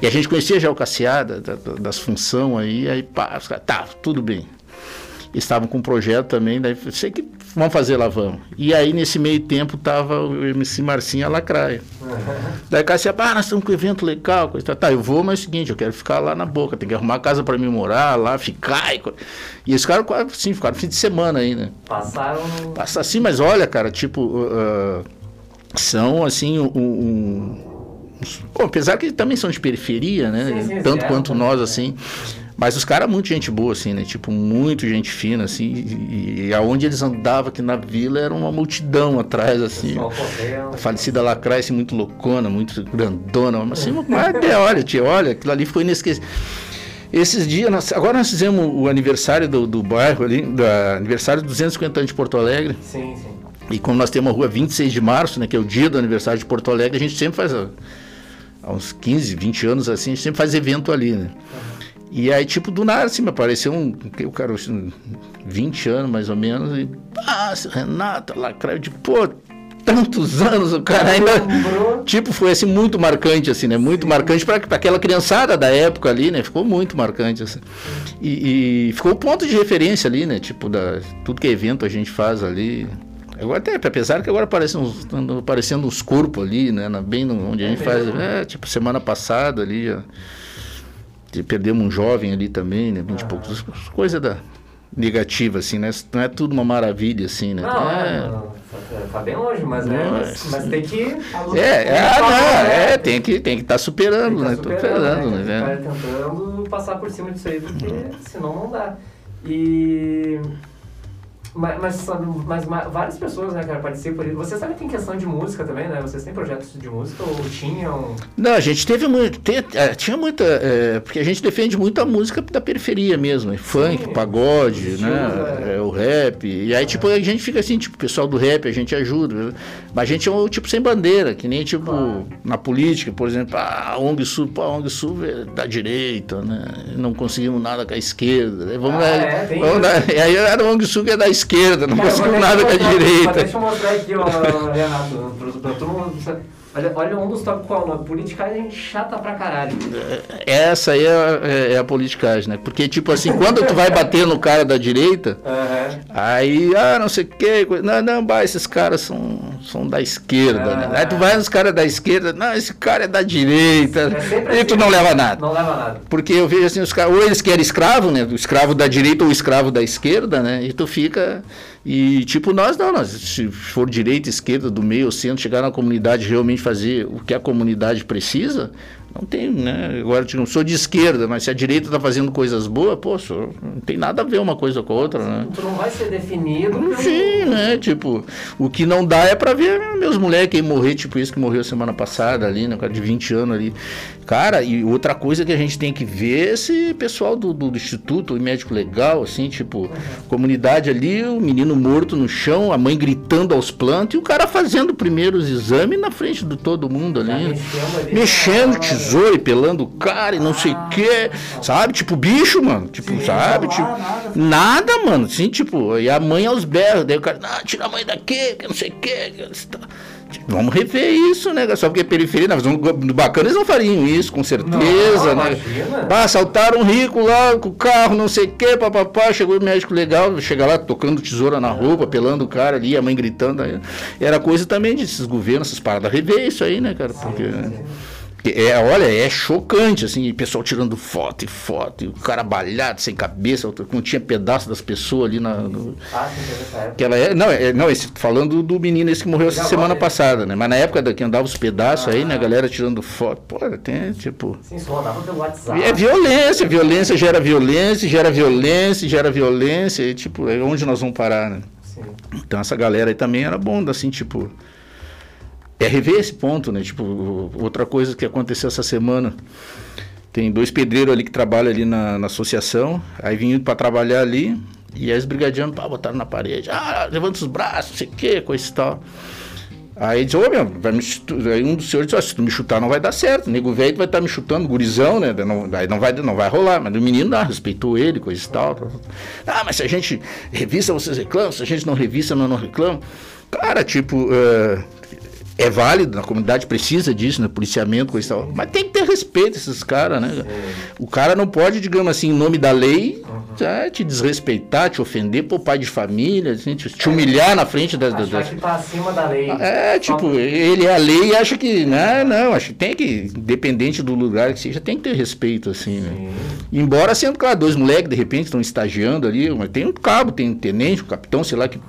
E a gente conhecia já o Cassiá, da, da- das funções aí, aí pá, tá, tudo bem. Estavam com um projeto também, daí sei que vamos fazer lá, vamos. E aí, nesse meio tempo, tava o MC Marcinho e a Lacraia. [LAUGHS] Daí o Cassiá, ah, nós estamos com um evento legal, coisa e. Tá, eu vou, mas é o seguinte, eu quero ficar lá na boca, tem que arrumar casa para mim morar lá, ficar. E, e cara, quase, sim, ficaram fim de semana aí, né? Passaram. Passa assim, mas olha, cara, tipo, ah, são assim, um. um- bom, apesar que também são de periferia, né? Sim, sim, Tanto sim, quanto é, nós, é. assim. Mas os caras, muito gente boa, assim, né? Tipo, muito gente fina, assim. E, e aonde eles andavam aqui na vila era uma multidão atrás, assim. A falecida Lacraia, assim, muito loucona, muito grandona. Mas, assim, mas até, olha, tia, olha, aquilo ali foi inesquecível. Esses dias, nós- agora nós fizemos o aniversário do, do bairro ali, do aniversário dos 250 anos de Porto Alegre. Sim, sim. E como nós temos a rua 26 de março, né, que é o dia do aniversário de Porto Alegre, a gente sempre faz, há uns 15, 20 anos assim, a gente sempre faz evento ali, né? E aí, tipo, do nada, assim, me apareceu um, o cara, assim, 20 anos mais ou menos, e, ah, Renato, lacraio, de, pô, tantos anos, o cara ainda... Tipo, foi assim muito marcante, assim, né? Muito marcante para aquela criançada da época ali, né? Ficou muito marcante, assim. E, e ficou o ponto de referência ali, né? Tipo, da, tudo que é evento a gente faz ali. Agora até, apesar que agora aparecem uns, aparecendo uns corpos ali, né? Bem no, onde a gente faz. mesmo? É, tipo, semana passada ali, já perdemos um jovem ali também, né? 20 e Ah. poucos. Coisa da negativa, assim, né? Não é tudo uma maravilha, assim, né? Não, é, é, não, tá bem longe, mas, é, mas, mas tem que. É, é, ah, Tem que não, né? é, tem que tem que estar superando, Tem que né? tá Tô superando, né? né? Ficar tentando passar por cima disso aí, porque senão não dá. E. Mas, mas, mas ma- várias pessoas, né, cara, participam. Vocês que tem questão de música também, né? Vocês têm projetos de música ou tinham? Não, a gente teve muito, tem- é, tinha muita, é, porque a gente defende muito a música da periferia mesmo, é funk, Sim, pagode, né, é. é, o rap, e aí tipo a gente fica assim, tipo, o pessoal do rap a gente ajuda, mas a gente é um tipo sem bandeira, que nem tipo Claro. na política, por exemplo, ah, a ONG Sul, pô, a ONG Sul é da direita, né, não conseguimos nada com a esquerda, né, vamos Ah, lá, é, vamos lá, e aí a ONG Sul é da esquerda, não Cara, conseguimos vou nada com a direita. Deixa eu mostrar aqui, ó, Renato, produtor. Todo mundo, olha, olha um dos tópicos qual, na politicagem chata pra caralho. Essa aí é, é- é a politicagem, né? Porque, tipo assim, quando tu vai bater no cara da direita, Aham. aí, ah, não sei o quê, não, não, bah, esses caras são, são da esquerda, né? Ah. Aí tu vai nos caras da esquerda, não, esse cara é da direita, É e tu assim. não leva nada. Não leva nada. Porque eu vejo assim, os caras, ou eles querem escravo, né? O escravo da direita ou o escravo da esquerda, né? E tu fica. E tipo, nós não, nós, se for direita, esquerda, do meio, centro, chegar na comunidade realmente fazer o que a comunidade precisa, Não tem, né? Agora, eu não sou de esquerda, mas se a direita está fazendo coisas boas, pô, só, não tem nada a ver uma coisa com a outra, né? Tu não vai ser definido. Sim, né? Tipo, o que não dá é para ver meus moleques morrer, tipo isso que morreu semana passada ali, né? cara de 20 anos ali. Cara, e outra coisa que a gente tem que ver é esse pessoal do, do, do Instituto Médico Legal, assim, tipo, comunidade ali, o menino morto no chão, a mãe gritando aos plantos e o cara fazendo primeiro os exames na frente de todo mundo ali. Mexendo tesouro e pelando o cara e não sei o ah, que, sabe? Tipo, bicho, mano. Tipo, Sim, sabe? Tipo, nada, nada, mano. Assim, tipo, e a mãe aos berros. Daí o cara, ah, tira a mãe daqui, que não sei o que. Vamos rever isso, né? Só porque é periferia, mas no bacana eles não fariam isso, com certeza, não, né? Bah, assaltaram um rico lá com o carro, não sei o que, papapá, chegou o médico legal, chega lá tocando tesoura na roupa, pelando o cara ali, a mãe gritando. Aí. Era coisa também desses governos, essas paradas, rever isso aí, né, cara? Porque. Sim, sim. É, olha, é chocante, assim, o pessoal tirando foto e foto, e o cara balhado, sem cabeça, não tinha pedaço das pessoas ali na. No... Ah, sim, que ela é, não, é, não, esse, falando do menino esse que morreu essa semana passada, né? Mas na época da, que andava os pedaços ah, aí, né, a galera tirando foto, pô, tem, tipo. Sim, só rodava pelo WhatsApp. É violência, violência gera violência, gera violência, gera violência, e tipo, é onde nós vamos parar, né? Sim. Então essa galera aí também era bom, assim, tipo é rever esse ponto, né? Tipo, outra coisa que aconteceu essa semana. Tem dois pedreiros ali que trabalham ali na, na associação, aí vim para trabalhar ali, e aí os brigadianos, pá, botaram na parede, ah, levanta os braços, não sei o que, coisa e tal. Aí diz, ô meu, vai me aí um dos senhores disse, se tu me chutar não vai dar certo, o nego velho vai estar tá me chutando, gurizão, né? Não, aí não vai, não vai rolar, mas o menino não, respeitou ele, coisa e tal, tal. Ah, mas se a gente revista, vocês reclamam, se a gente não revista, não, não reclama. Cara, tipo, uh, é válido, a comunidade precisa disso, né? Policiamento, coisa e tal. Mas tem que ter respeito esses caras, né? Sim. O cara não pode, digamos assim, em nome da lei, uhum. te desrespeitar, te ofender, pô, pai de família, assim, te, te humilhar na frente das. Das... que tá acima da lei. É, tipo, ele é a lei e acha que. Né, não, acho que tem que, independente do lugar que seja, tem que ter respeito, assim, né? Embora sendo, claro, dois moleques, de repente, estão estagiando ali, mas tem um cabo, tem um tenente, um capitão, sei lá, que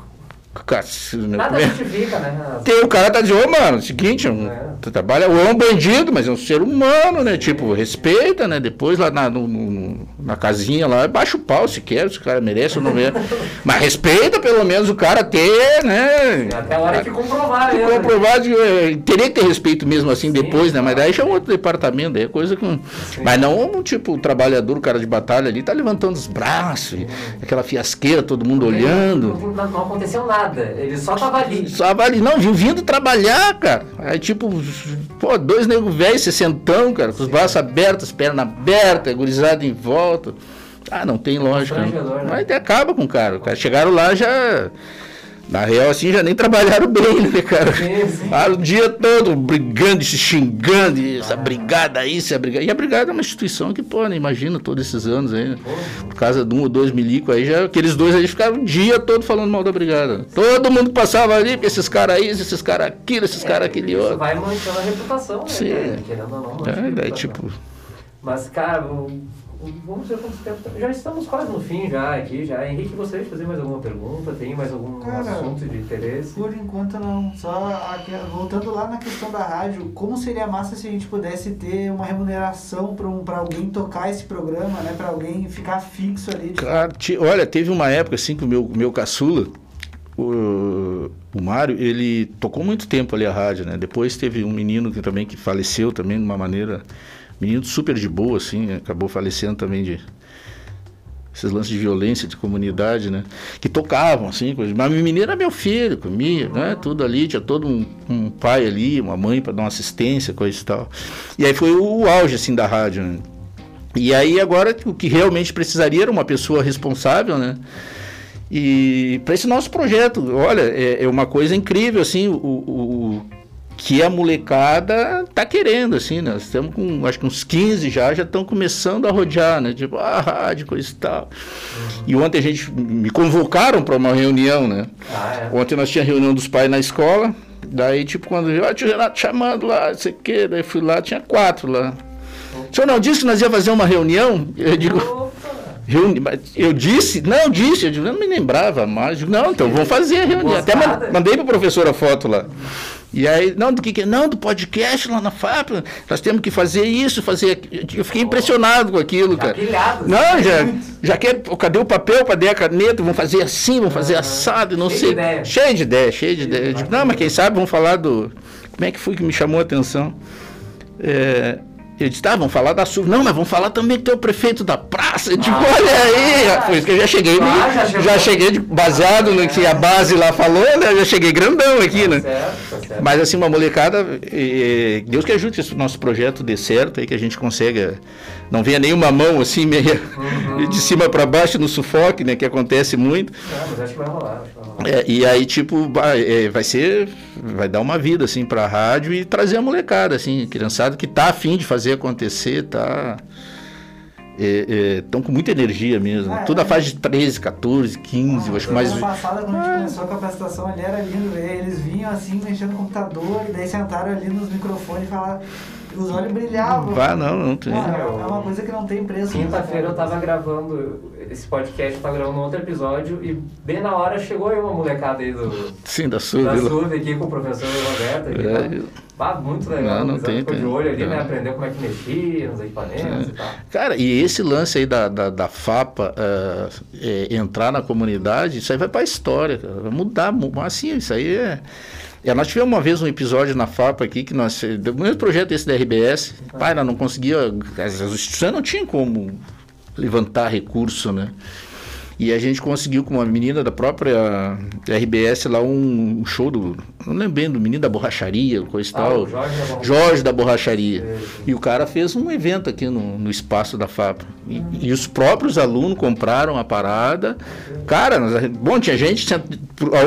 Nada [LAUGHS] justifica, né? Tem, o cara tá dizendo, ô, mano, seguinte, um, é. tu trabalha, ou é um bandido, mas é um ser humano, né? Sim. Tipo, respeita, né? Depois lá na, no, no, na casinha lá, baixa o pau se quer, se o cara merece ou não merece. [LAUGHS] mas respeita pelo menos o cara ter, né? Até a hora que comprovar, né? Comprovar, de, é, teria que ter respeito mesmo assim Sim, depois, né? Mas daí já é um outro departamento, é coisa que. Mas não, tipo, o trabalhador, o cara de batalha ali, tá levantando os braços, aquela fiasqueira, todo mundo olhando. Não, não aconteceu nada nada, ele só tava ali. Só tava ali, não, vindo trabalhar, cara. Aí tipo, pô, dois negros velhos, sessentão, cara, com os braços abertos, perna aberta, gurizada em volta. Ah, não tem lógica. Né? Mas acaba com o cara. O cara chegaram lá já na real, assim, já nem trabalharam bem, né, cara? Sim, sim. Ah, o dia todo brigando, se xingando, e essa brigada aí, essa brigada. E a brigada é uma instituição que, pô, né, imagina todos esses anos aí, né? Por causa de um ou dois milico aí, já, aqueles dois aí ficaram o dia todo falando mal da brigada. Todo mundo passava ali, porque esses caras aí, esses caras aquilo, esses é, caras aquele outro. Vai manchando a reputação, né? Sim. Querendo ou não, é, daí, tipo. Mas, cara, Vamos ver quanto tempo. Já estamos quase no fim já aqui já. Henrique, gostaria de fazer mais alguma pergunta? Tem mais algum Cara, assunto de interesse? Por enquanto não. Só aqui, voltando lá na questão da rádio, como seria massa se a gente pudesse ter uma remuneração para um, alguém tocar esse programa, né? Para alguém ficar fixo ali. Claro, olha, teve uma época assim que o meu, meu caçula, o, o Mário, ele tocou muito tempo ali a rádio, né? Depois teve um menino que também que faleceu também de uma maneira menino super de boa, assim, acabou falecendo também de esses lances de violência de comunidade, né? Que tocavam, assim, coisa. Mas menino era meu filho, comia, né? Tudo ali, tinha todo um, um pai ali, uma mãe para dar uma assistência, coisa e tal. E aí foi o auge, assim, da rádio, né? E aí agora o que realmente precisaria era uma pessoa responsável, né? E para esse nosso projeto, olha, é, é, uma coisa incrível, assim, o, o que a molecada tá querendo, assim, né? Estamos com, acho que uns 15 já, já estão começando a rodear, né? Tipo, ah, rádio, coisa e tal. E ontem a gente, me convocaram para uma reunião, né? Ah, é. Ontem nós tínhamos reunião dos pais na escola, daí, tipo, quando eu, ah, tio Renato chamando lá, não sei o quê, daí fui lá, tinha quatro lá. O senhor não disse que nós ia fazer uma reunião? Eu digo... Reuni... Eu disse, não, disse, eu não me lembrava mais. não, então vamos fazer a reunião. Até mandei para o professor a foto lá. E aí, não, do que, que Não, do podcast lá na FAP, nós temos que fazer isso, fazer. aquilo. Eu fiquei impressionado com aquilo, Já cara. pilhado, Não, assim, já, muito. já quer. Cadê o papel? Cadê a caneta? Vamos fazer assim, vamos fazer assado, não Cheio sei. de ideia. Cheio de ideia, cheio de ideia. Eu digo, não, mas quem sabe vamos falar do. Como é que foi que me chamou a atenção? É, eu disse, tá, vamos falar da SUV. Não, mas vamos falar também que tem o prefeito da praça. Eu digo, Ah, olha aí, por isso que eu já cheguei, ah, já já, cheguei de- baseado no que a base lá falou, né? Eu já cheguei grandão aqui, né? Tá certo, tá certo. Mas assim, uma molecada, eh, Deus que ajude que esse nosso projeto dê certo aí, que a gente consiga, não venha nenhuma mão assim, meia, Uhum. [LAUGHS] de cima para baixo no sufoque, né, que acontece muito. Não, mas acho que vai rolar, acho que vai rolar. É, e aí, tipo, vai, é, vai ser, vai dar uma vida, assim, pra rádio e trazer a molecada, assim, criançada que tá afim de fazer acontecer, tá... Estão com muita energia mesmo. Ah, é. Tudo a fase de 13, 14, 15, eu acho que mais... Semana passada, quando a gente começou a capacitação ali, era lindo. Eles vinham assim, mexendo no computador, e daí sentaram ali nos microfones e falaram. Os olhos brilhavam. Vá, não, não tem. Ah, é uma coisa que não tem preço. Quinta-feira eu tava gravando esse podcast, eu tava gravando outro episódio e bem na hora chegou aí uma molecada aí do, Sim, da sua, da? SUV aqui com o professor Roberto. Aqui, É, tá? Ah, muito legal. Não, não tem, ficou de tem. olho ali, né? É. Aprendeu como é que mexia nos equipamentos e tal. Cara, e esse lance aí da, da, da FAPA eh, eh, entrar na comunidade, isso aí vai pra história, cara. Vai mudar, mu- assim, isso aí é. É, nós tivemos uma vez um episódio na FAPA aqui que nós. Do mesmo projeto esse da RBS, pai, nós não conseguia. As instituições não tinham como levantar recurso, né? E a gente conseguiu com uma menina da própria RBS lá um, show do. Não lembro bem, do menino da borracharia, coisa e Ah, tal. Jorge da Borracharia. Jorge da borracharia. Sim. E o cara fez um evento aqui no, no espaço da FAP. E, e os próprios alunos compraram a parada. Cara, nós- bom, tinha gente, tinha,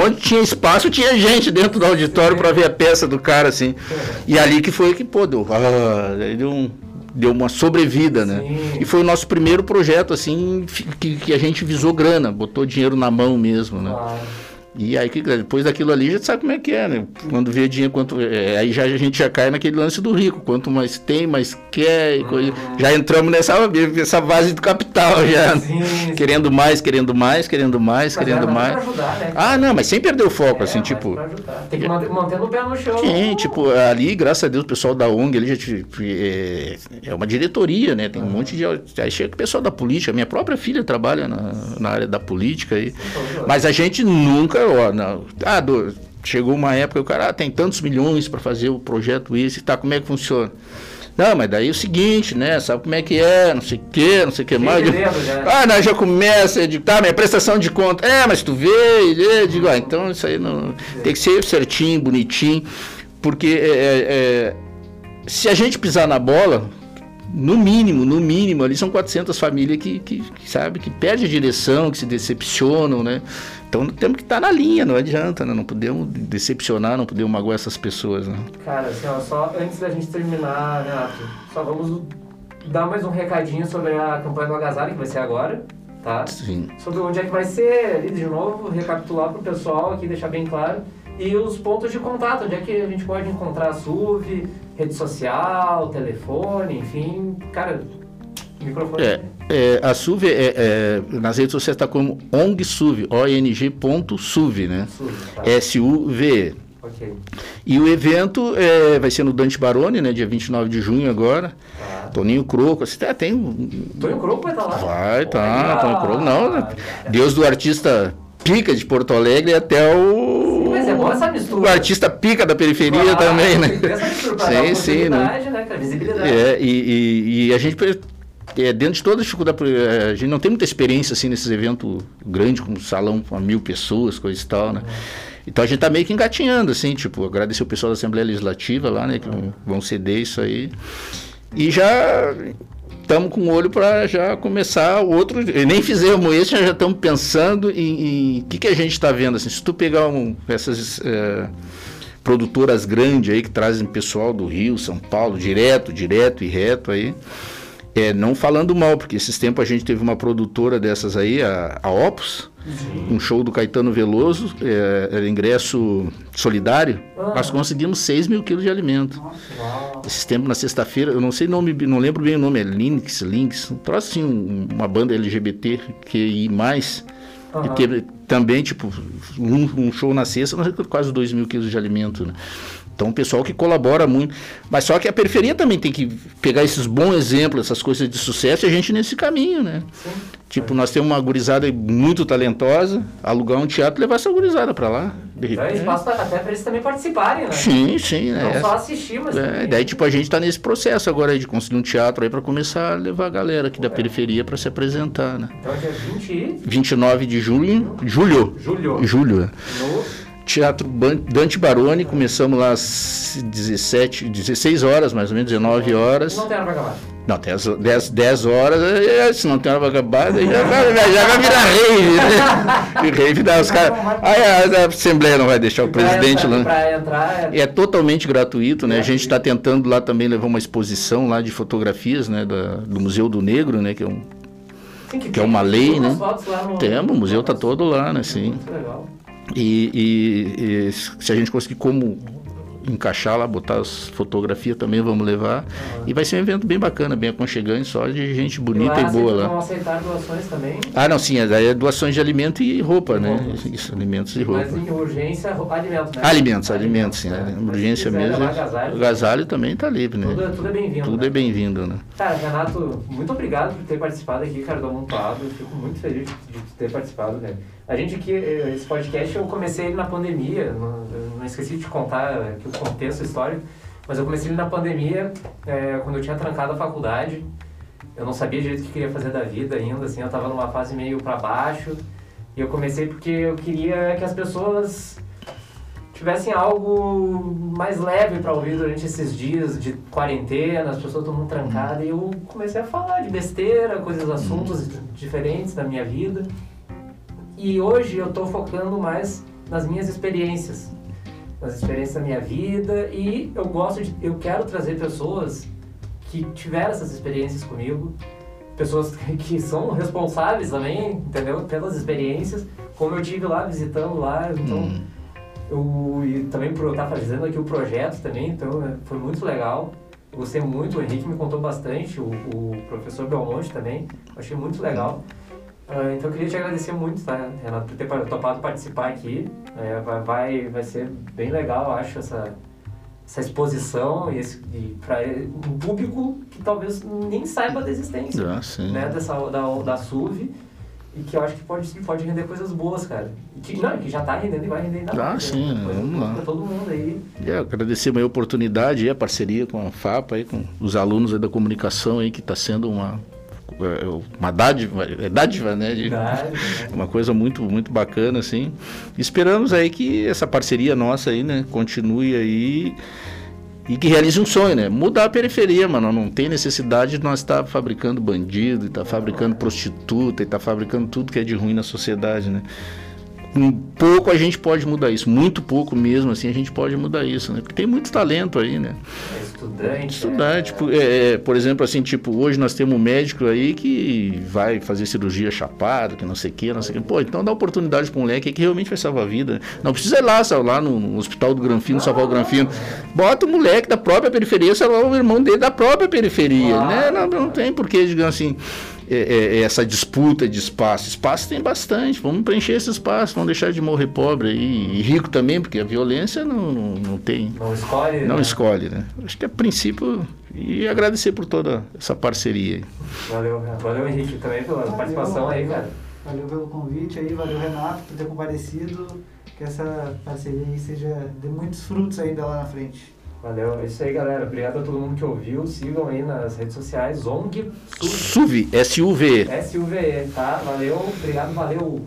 onde tinha espaço, tinha gente dentro do auditório para ver a peça do cara, assim. E ali que foi que, pô, deu, ah, deu, um- deu uma sobrevida, né? Sim. E foi o nosso primeiro projeto, assim, que, que a gente visou grana, botou dinheiro na mão mesmo, né? Claro. E aí, que- depois daquilo ali, já sabe como é que é, né? Quando vê dinheiro, quanto, é, aí já, a gente já cai naquele lance do rico. Quanto mais tem, mais quer. e coisa- Já entramos nessa, nessa base do capital, já. Sim, sim. Querendo mais, querendo mais, querendo mais, Mas querendo mais ajudar, né? Ah, não, mas sem perder o foco, É, assim, tipo. Tem que manter, mantendo o pé no chão. Sim, tipo, ali, graças a Deus, o pessoal da ONG ali já é, é uma diretoria, né? Tem um monte de. Aí chega o pessoal da política. Minha própria filha trabalha na, na área da política aí. Mas a gente nunca, ó, não, ah, do- chegou uma época o cara ah, tem tantos milhões para fazer o projeto esse, tá, como é que funciona? Não, mas daí é o seguinte, né? Sabe como é que é, não sei o que, não sei o que mais. já. Ah, não, já começa, eu digo, tá, minha prestação de conta. É, mas tu vê, eu digo, ah, então isso aí não. Tem que ser certinho, bonitinho, porque é, é, é, se a gente pisar na bola, no mínimo, no mínimo, ali são 400 famílias que, que, que sabe, que perdem a direção, que se decepcionam, né? Então temos que estar na linha, não adianta, né? Não podemos decepcionar, não podemos magoar essas pessoas, né? Cara, assim, ó, só antes da gente terminar, Renato, só vamos dar mais um recadinho sobre a campanha do Agasalho, que vai ser agora, tá? Sim. Sobre onde é que vai ser, ali de novo, recapitular pro pessoal aqui, deixar bem claro. E os pontos de contato, onde é que a gente pode encontrar a SUV, rede social, telefone, enfim. Cara, microfone. É, é, a SUV, é, é, nas redes sociais está como ONGSUV, ONG.SUV, né? SUV, tá? S-U-V-E. Ok. E o evento é, vai ser no Dante Baroni, né? Dia 29 de junho agora. Tá. Toninho Croco, assim, tá, tem Tonho Croco vai estar lá? Vai, tá! Tony Croco. Não, né? Deus do artista pica de Porto Alegre até o. Essa mistura. O artista pica da periferia Claro, também, né? essa mistura pra Sim, sim, né? né, cara? Visibilidade. É, e, e- e a gente. É, dentro de toda a dificuldade, é, a gente não tem muita experiência assim nesses eventos grandes, como salão com mil pessoas, coisa e tal, né? Então a gente tá meio que engatinhando, assim, tipo, agradecer o pessoal da Assembleia Legislativa lá, né, que vão ceder isso aí. E já estamos com o olho para já começar o outro. e Nem fizemos esse, já estamos pensando em o que, que a gente está vendo. Assim, se tu pegar um, essas eh, produtoras grandes aí que trazem pessoal do Rio, São Paulo, direto, direto e reto aí. É, não falando mal, porque esses tempos a gente teve uma produtora dessas aí, a, a Opus, um show do Caetano Veloso, é, era ingresso solidário, Ah. nós conseguimos 6 mil quilos de alimento. Uau. Esses tempos, na sexta-feira, eu não sei nome, não lembro bem o nome, é Linux, Links, um troço assim, um- uma banda LGBT que mais. E Aham. teve também, tipo, um, um show na sexta, nós quase 2 mil quilos de alimento, né? Então, o pessoal que colabora muito. Mas só que a periferia também tem que pegar esses bons exemplos, essas coisas de sucesso, e a gente nesse caminho, né? Sim. Tipo, nós temos uma gurizada muito talentosa, alugar um teatro e levar essa gurizada pra lá. Então é espaço até para eles também participarem, né? Sim, sim, né? Não só assistir, mas É, também. daí, tipo, a gente tá nesse processo agora de conseguir um teatro aí pra começar a levar a galera aqui da É. periferia pra se apresentar, né? Então dia 20 e 29 de julho, julho, julho, julho, é. no Teatro Dante Baroni, começamos lá às 17, 16 horas, mais ou menos, 19 horas. Não tem hora pra acabar. Não, tem as 10, 10 horas, é, se não tem hora pra acabar, já vai, já vai virar rave, né? [LAUGHS] Rave dá os caras. Aí a, a Assembleia não vai deixar o presidente pra, lá. Pra entrar, É totalmente gratuito, né? A gente está tentando lá também levar uma exposição lá de fotografias, né? da- do Museu do Negro, né? Que é um, Sim, que é uma lei, né? no- Temos, o museu tá todo lá, né? Sim. Muito legal. E, e- e se a gente conseguir como encaixar lá, botar as fotografias também, vamos levar. E vai ser um evento bem bacana, bem aconchegante, só de gente bonita e, boa Vão lá. aceitar doações também, Ah, não, sim, é doações de alimento e roupa, né? Roupas. Isso, alimentos e mas roupa. em urgência, alimentos, né? Alimentos, alimentos, sim. né? Mas Urgência quiser mesmo. agasalho, O agasalho também tá livre, né? Tudo, tudo é bem-vindo. Tudo né? é bem-vindo, né? Cara, Renato, muito obrigado por ter participado aqui, cara, do Amontoado. Fico muito feliz de ter participado, né? A gente aqui, eh, esse podcast, eu comecei ele na pandemia, não, não esqueci de contar aqui o contexto histórico, mas eu comecei ele na pandemia, eh, quando eu tinha trancado a faculdade. Eu não sabia direito o que queria fazer da vida ainda, assim, eu tava numa fase meio para baixo. E eu comecei porque eu queria que as pessoas tivessem algo mais leve para ouvir durante esses dias de quarentena, as pessoas todo mundo trancada, e eu comecei a falar de besteira, coisas, assuntos diferentes da minha vida. E hoje eu tô focando mais nas minhas experiências, nas experiências da minha vida, e eu gosto de, eu quero trazer pessoas que tiveram essas experiências comigo, pessoas [LAUGHS] que são responsáveis também, entendeu? Pelas experiências, como eu tive lá visitando lá, então Hum. eu, e também por eu estar fazendo aqui o projeto também, então né, foi muito legal. Gostei muito, o Henrique me contou bastante, o, o professor Belmonte também, achei muito legal. Ah, então eu queria te agradecer muito, tá, Renato, por ter pa- topado participar aqui. É, vai, vai, vai ser bem legal, eu acho, essa, essa exposição e, esse, e para um público que talvez nem saiba da existência Ah, sim. né, dessa, da, da SUV e que eu acho que pode, pode render coisas boas, cara. E que, não, que já tá rendendo e vai render ainda Ah, mais, sim, né? Coisa vamos lá. Pra todo mundo aí. É, agradecer a oportunidade e a parceria com a FAPA, aí, com os alunos aí da comunicação, aí, que está sendo uma, uma dádiva, é dádiva, né? de- uma coisa muito, muito bacana, assim. Esperamos aí que essa parceria nossa aí, né, continue aí e que realize um sonho, né? Mudar a periferia, mano. Não tem necessidade de nós estar fabricando bandido, estar fabricando prostituta, e estar fabricando tudo que é de ruim na sociedade, né? Com pouco a gente pode mudar isso, muito pouco mesmo, assim, a gente pode mudar isso, né? Porque tem muito talento aí, né? É estudante. Estudante, é- por, é, é, por exemplo, assim, tipo, hoje nós temos um médico aí que vai fazer cirurgia chapado, que não sei o que, não sei o que. Pô, então dá oportunidade para um moleque que realmente vai salvar a vida. Não precisa ir lá, sabe, lá no, hospital do Granfino, salvar o Granfino. Bota o moleque da própria periferia, salvar o irmão dele da própria periferia, né? Não, não tem porquê, digamos assim, é, é, é essa disputa de espaço. Espaço tem bastante, vamos preencher esse espaço, vamos deixar de morrer pobre aí, e rico também, porque a violência não, não, não tem... Não escolhe. Não né? escolhe, né? Acho que a princípio. E agradecer por toda essa parceria aí. Valeu, valeu Henrique também pela Valeu, participação aí, cara. Valeu pelo convite aí, valeu Renato por ter comparecido. Que essa parceria aí seja dê muitos frutos ainda lá na frente. Valeu, é isso aí, galera. Obrigado a todo mundo que ouviu. Sigam aí nas redes sociais. ONG SUV. SUV, S-U-V. SUVE, tá? Valeu, obrigado, valeu.